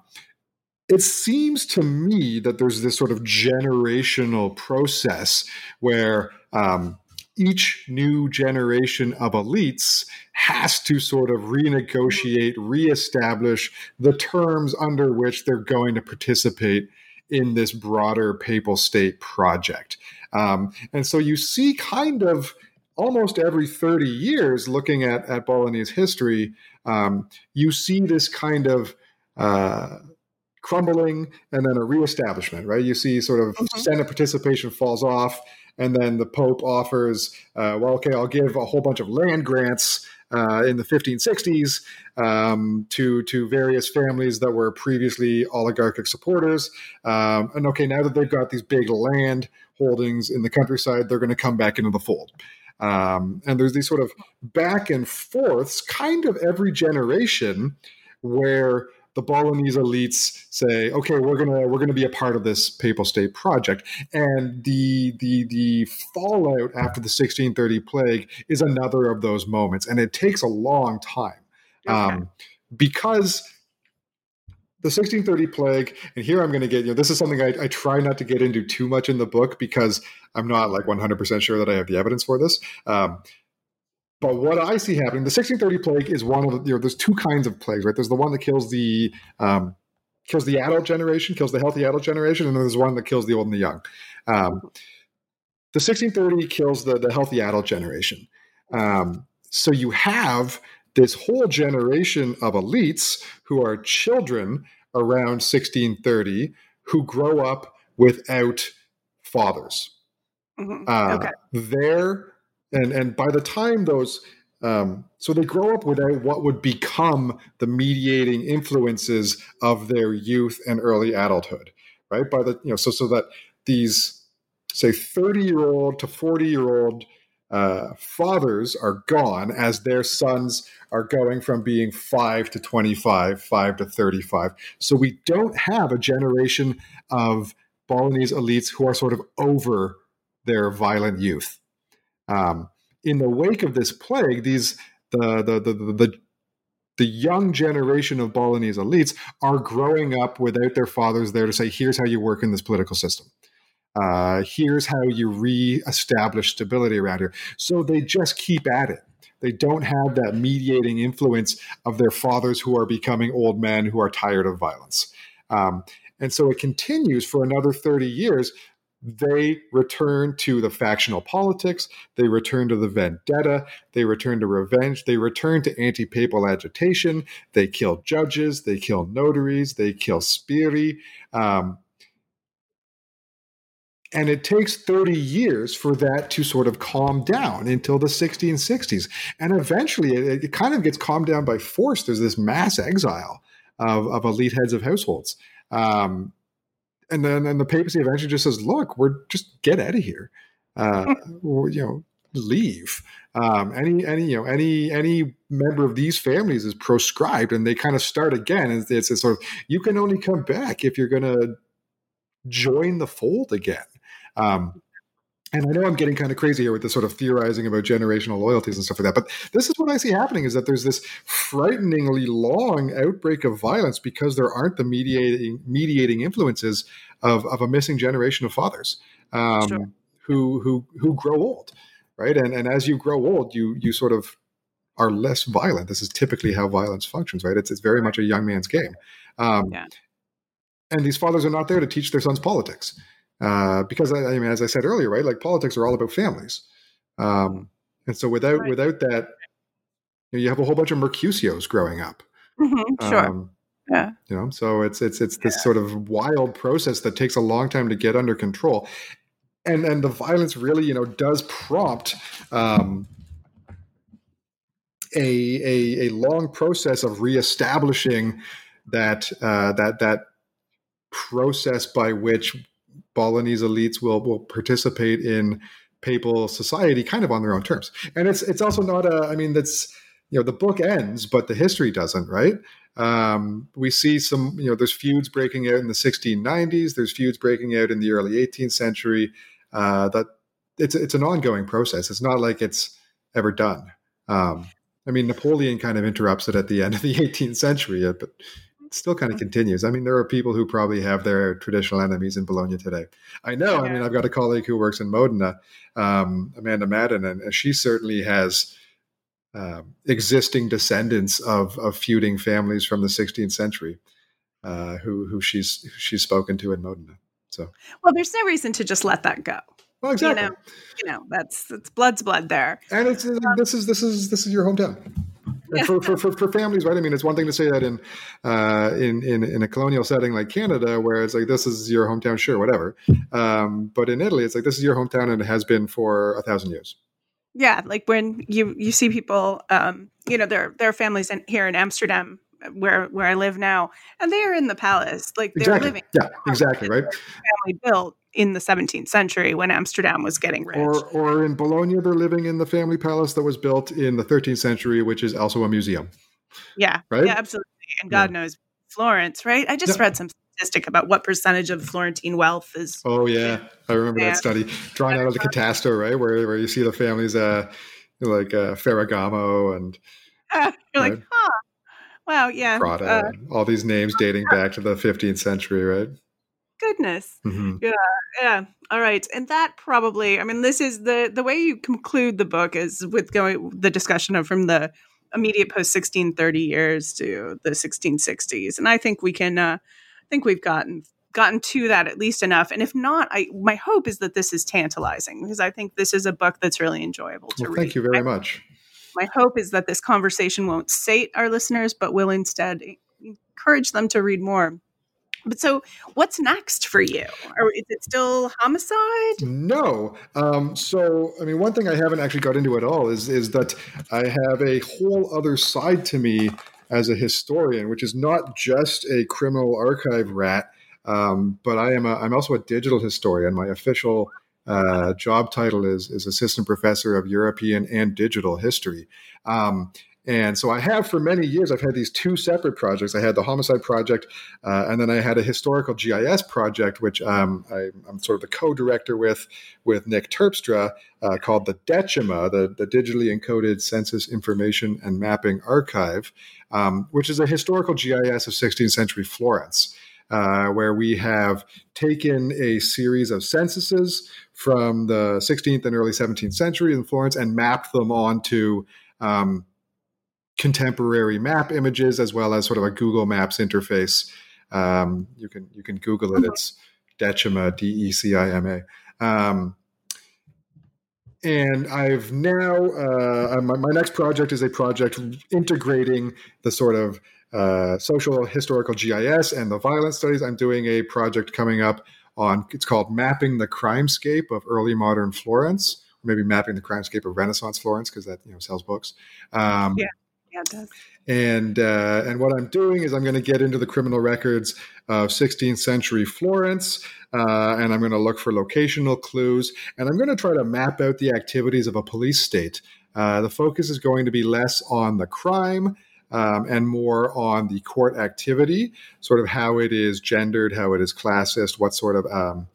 it seems to me that there's this sort of generational process where um, each new generation of elites has to sort of renegotiate, reestablish the terms under which they're going to participate in this broader papal state project. Um, and so you see kind of almost every 30 years looking at, at Bolognese history, um, you see this kind of uh, crumbling and then a reestablishment, right? You see sort of Mhm. Senate participation falls off, and then the Pope offers, uh, well, okay, I'll give a whole bunch of land grants uh, in the 1560s um, to to various families that were previously oligarchic supporters. Um, and okay, now that they've got these big land holdings in the countryside, they're going to come back into the fold. Um, and there's these sort of back and forths, kind of every generation, where the Bolognese elites say, "Okay, we're gonna we're gonna be a part of this papal state project," and the the the fallout after the 1630 plague is another of those moments, and it takes a long time. Um, because the 1630 plague, and here I'm going to get, you know, this is something I, I try not to get into too much in the book because I'm not like 100% sure that I have the evidence for this. Um, but what I see happening, the 1630 plague is one of the, you know, there's two kinds of plagues, right? There's the one that kills the, um, kills the adult generation, kills the healthy adult generation, and then there's one that kills the old and the young. Um, the 1630 kills the, the healthy adult generation. Um, so you have this whole generation of elites who are children around 1630 who grow up without fathers. Mhm. Uh, Okay. They're and and by the time those um, so they grow up without what would become the mediating influences of their youth and early adulthood, right? By the you know so so that these say 30 year old to 40 year old uh, fathers are gone as their sons are going from being 5 to 25 5 to 35 so we don't have a generation of Bolognese elites who are sort of over their violent youth. Um, in the wake of this plague, these the the the the, the, the young generation of Bolognese elites are growing up without their fathers there to say, "Here's how you work in this political system. Uh, here's how you re-establish stability around here." So they just keep at it. They don't have that mediating influence of their fathers who are becoming old men who are tired of violence. Um, and so it continues for another 30 years. They return to the factional politics. They return to the vendetta. They return to revenge. They return to anti papal agitation. They kill judges. They kill notaries. They kill sbirri. Um, and it takes 30 years for that to sort of calm down until the 1660s. And eventually it, it kind of gets calmed down by force. There's this mass exile of, of elite heads of households. Um, and then and the papacy eventually just says, "Look, we're just get out of here, uh, or, you know, leave." Um, any any you know any any member of these families is proscribed, and they kind of start again. And it's, it's sort of you can only come back if you're going to join the fold again. Um, and I know I'm getting kind of crazy here with this sort of theorizing about generational loyalties and stuff like that, but this is what I see happening: is that there's this frighteningly long outbreak of violence because there aren't the mediating mediating influences of, of a missing generation of fathers um, Sure. who who who grow old, right? And and as you grow old, you you sort of are less violent. This is typically how violence functions, right? It's it's very much a young man's game. Um, Yeah. And these fathers are not there to teach their sons politics. Uh, because I, I mean, as I said earlier, right? Like politics are all about families, um, and so without Right. without that, you, know, you have a whole bunch of Mercutios growing up. Mm-hmm, Sure. Um, yeah. you know, so it's it's it's this sort of wild process that takes a long time to get under control, and and the violence really, you know, does prompt. Um, a, a, a long process of reestablishing that uh, that that process by which Bolognese elites will will participate in papal society kind of on their own terms. And it's it's also not a I mean that's you know the book ends but the history doesn't, right? Um, we see some you know there's feuds breaking out in the 1690s, there's feuds breaking out in the early 18th century. Uh, that it's it's an ongoing process. It's not like it's ever done. Um, I mean, Napoleon kind of interrupts it at the end of the 18th century, uh, but still kind of continues. I mean, there are people who probably have their traditional enemies in Bologna today. I know. I mean, I've got a colleague who works in Modena, um, Amanda Madden, and she certainly has um, existing descendants of, of feuding families from the 16th century uh, who who she's who she's spoken to in Modena. So, Well, there's no reason to just let that go. well, exactly. You know, you know, that's that's blood's blood there. and it's this is this is this is your hometown. And for, for, for, for families, right? I mean, it's one thing to say that in, uh, in in in a colonial setting like Canada, where it's like this is your hometown, sure, whatever. Um, but in Italy, it's like this is your hometown, and it has been for a thousand years. Yeah, like when you you see people, um, you know, there there are families in, here in Amsterdam where where I live now, and they are in the palace, like they're Exactly. living Yeah, exactly. Right. family built in the 17th century when Amsterdam was getting rich. Or or in Bologna, they're living in the family palace that was built in the 13th century, which is also a museum. yeah, right? yeah, absolutely. And God knows Florence, right? I just Yeah. read some statistic about what percentage of Florentine wealth is. Oh yeah, I remember that study drawn out of the Catasto, right? Where where you see the families, uh, like uh, Ferragamo and You're like, huh? Wow, yeah. Prada, uh, all these names dating back to the 15th century, right? Goodness. hmm Yeah. All right. And that probably, I mean, this is the the way you conclude the book is with going the discussion of from the immediate post 1630 years to the 1660s. And I think we can uh I think we've gotten gotten to that at least enough. And if not, I my hope is that this is tantalizing because I think this is a book that's really enjoyable to Well, read. thank you very I- much. my hope is that this conversation won't sate our listeners, but will instead encourage them to read more. But so, what's next for you? Or is it still homicide? No. Um, so, I mean, one thing I haven't actually got into at all is is that I have a whole other side to me as a historian, which is not just a criminal archive rat, um, but I am a, I'm also a digital historian. My official uh, job title is is assistant professor of European and digital history. Um, and so I have for many years, I've had these two separate projects. I had the homicide project, uh, and then I had a historical GIS project, which um, I, I'm sort of the co-director with with Nick Terpstra, uh, called the DECIMA, the, the Digitally Encoded Census Information and Mapping Archive, um, which is a historical GIS of 16th century Florence. Uh, where we have taken a series of censuses from the 16th and early 17th century in Florence and mapped them onto um, contemporary map images as well as sort of a Google Maps interface. Um, you can you can Google it. It's Decima, D E C I M A. Um, and I've now uh, my, my next project is a project integrating the sort of uh, social historical GIS and the violence studies. I'm doing a project coming up on it's called mapping the crimescape of early modern Florence, or maybe mapping the crimescape of Renaissance Florence because that you know sells books. Um, Yeah. Yeah, and uh, and what I'm doing is I'm going to get into the criminal records of 16th century Florence, uh, and I'm going to look for locational clues, and I'm going to try to map out the activities of a police state. Uh, the focus is going to be less on the crime. Um, and more on the court activity, sort of how it is gendered, how it is classist, what sort of um,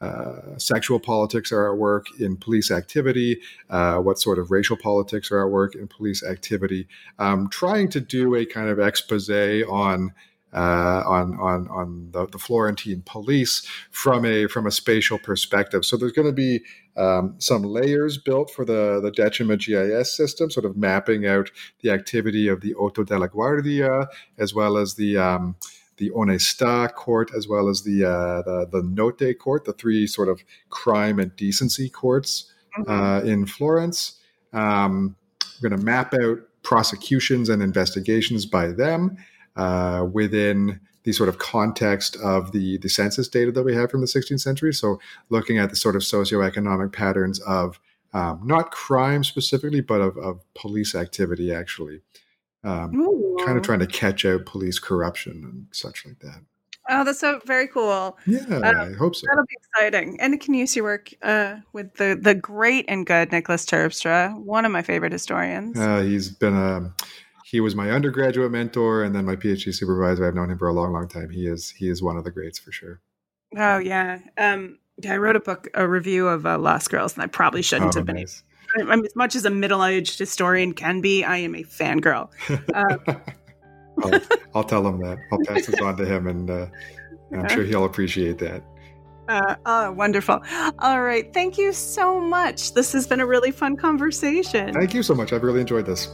uh, sexual politics are at work in police activity, uh, what sort of racial politics are at work in police activity, um, trying to do a kind of expose on. Uh, on on on the, the Florentine police from a from a spatial perspective. So there's going to be um, some layers built for the the Decima GIS system, sort of mapping out the activity of the Otto della Guardia as well as the um, the Onesta court, as well as the, uh, the the Notte court, the three sort of crime and decency courts uh, in Florence. Um, we're going to map out prosecutions and investigations by them uh, within the sort of context of the the census data that we have from the 16th century. So, looking at the sort of socioeconomic patterns of um, not crime specifically, but of, of police activity actually. Um, kind of trying to catch out police corruption and such like that. Oh, that's so very cool. Yeah, Um, I hope so. That'll be exciting. And can you see work uh, with the the great and good Nicholas Terpstra, one of my favorite historians. Uh, he's been a he was my undergraduate mentor and then my PhD supervisor. I've known him for a long, long time. He is he is one of the greats for sure. oh yeah. Um, yeah, I wrote a book, a review of uh, Lost Girls, and I probably shouldn't Oh, have been. nice. I'm, as much as a middle-aged historian can be, I am a fangirl. Uh, I'll, I'll tell him that. I'll pass this on to him, and uh, I'm sure he'll appreciate that. Uh, oh, wonderful. All right. Thank you so much. This has been a really fun conversation. Thank you so much. I've really enjoyed this.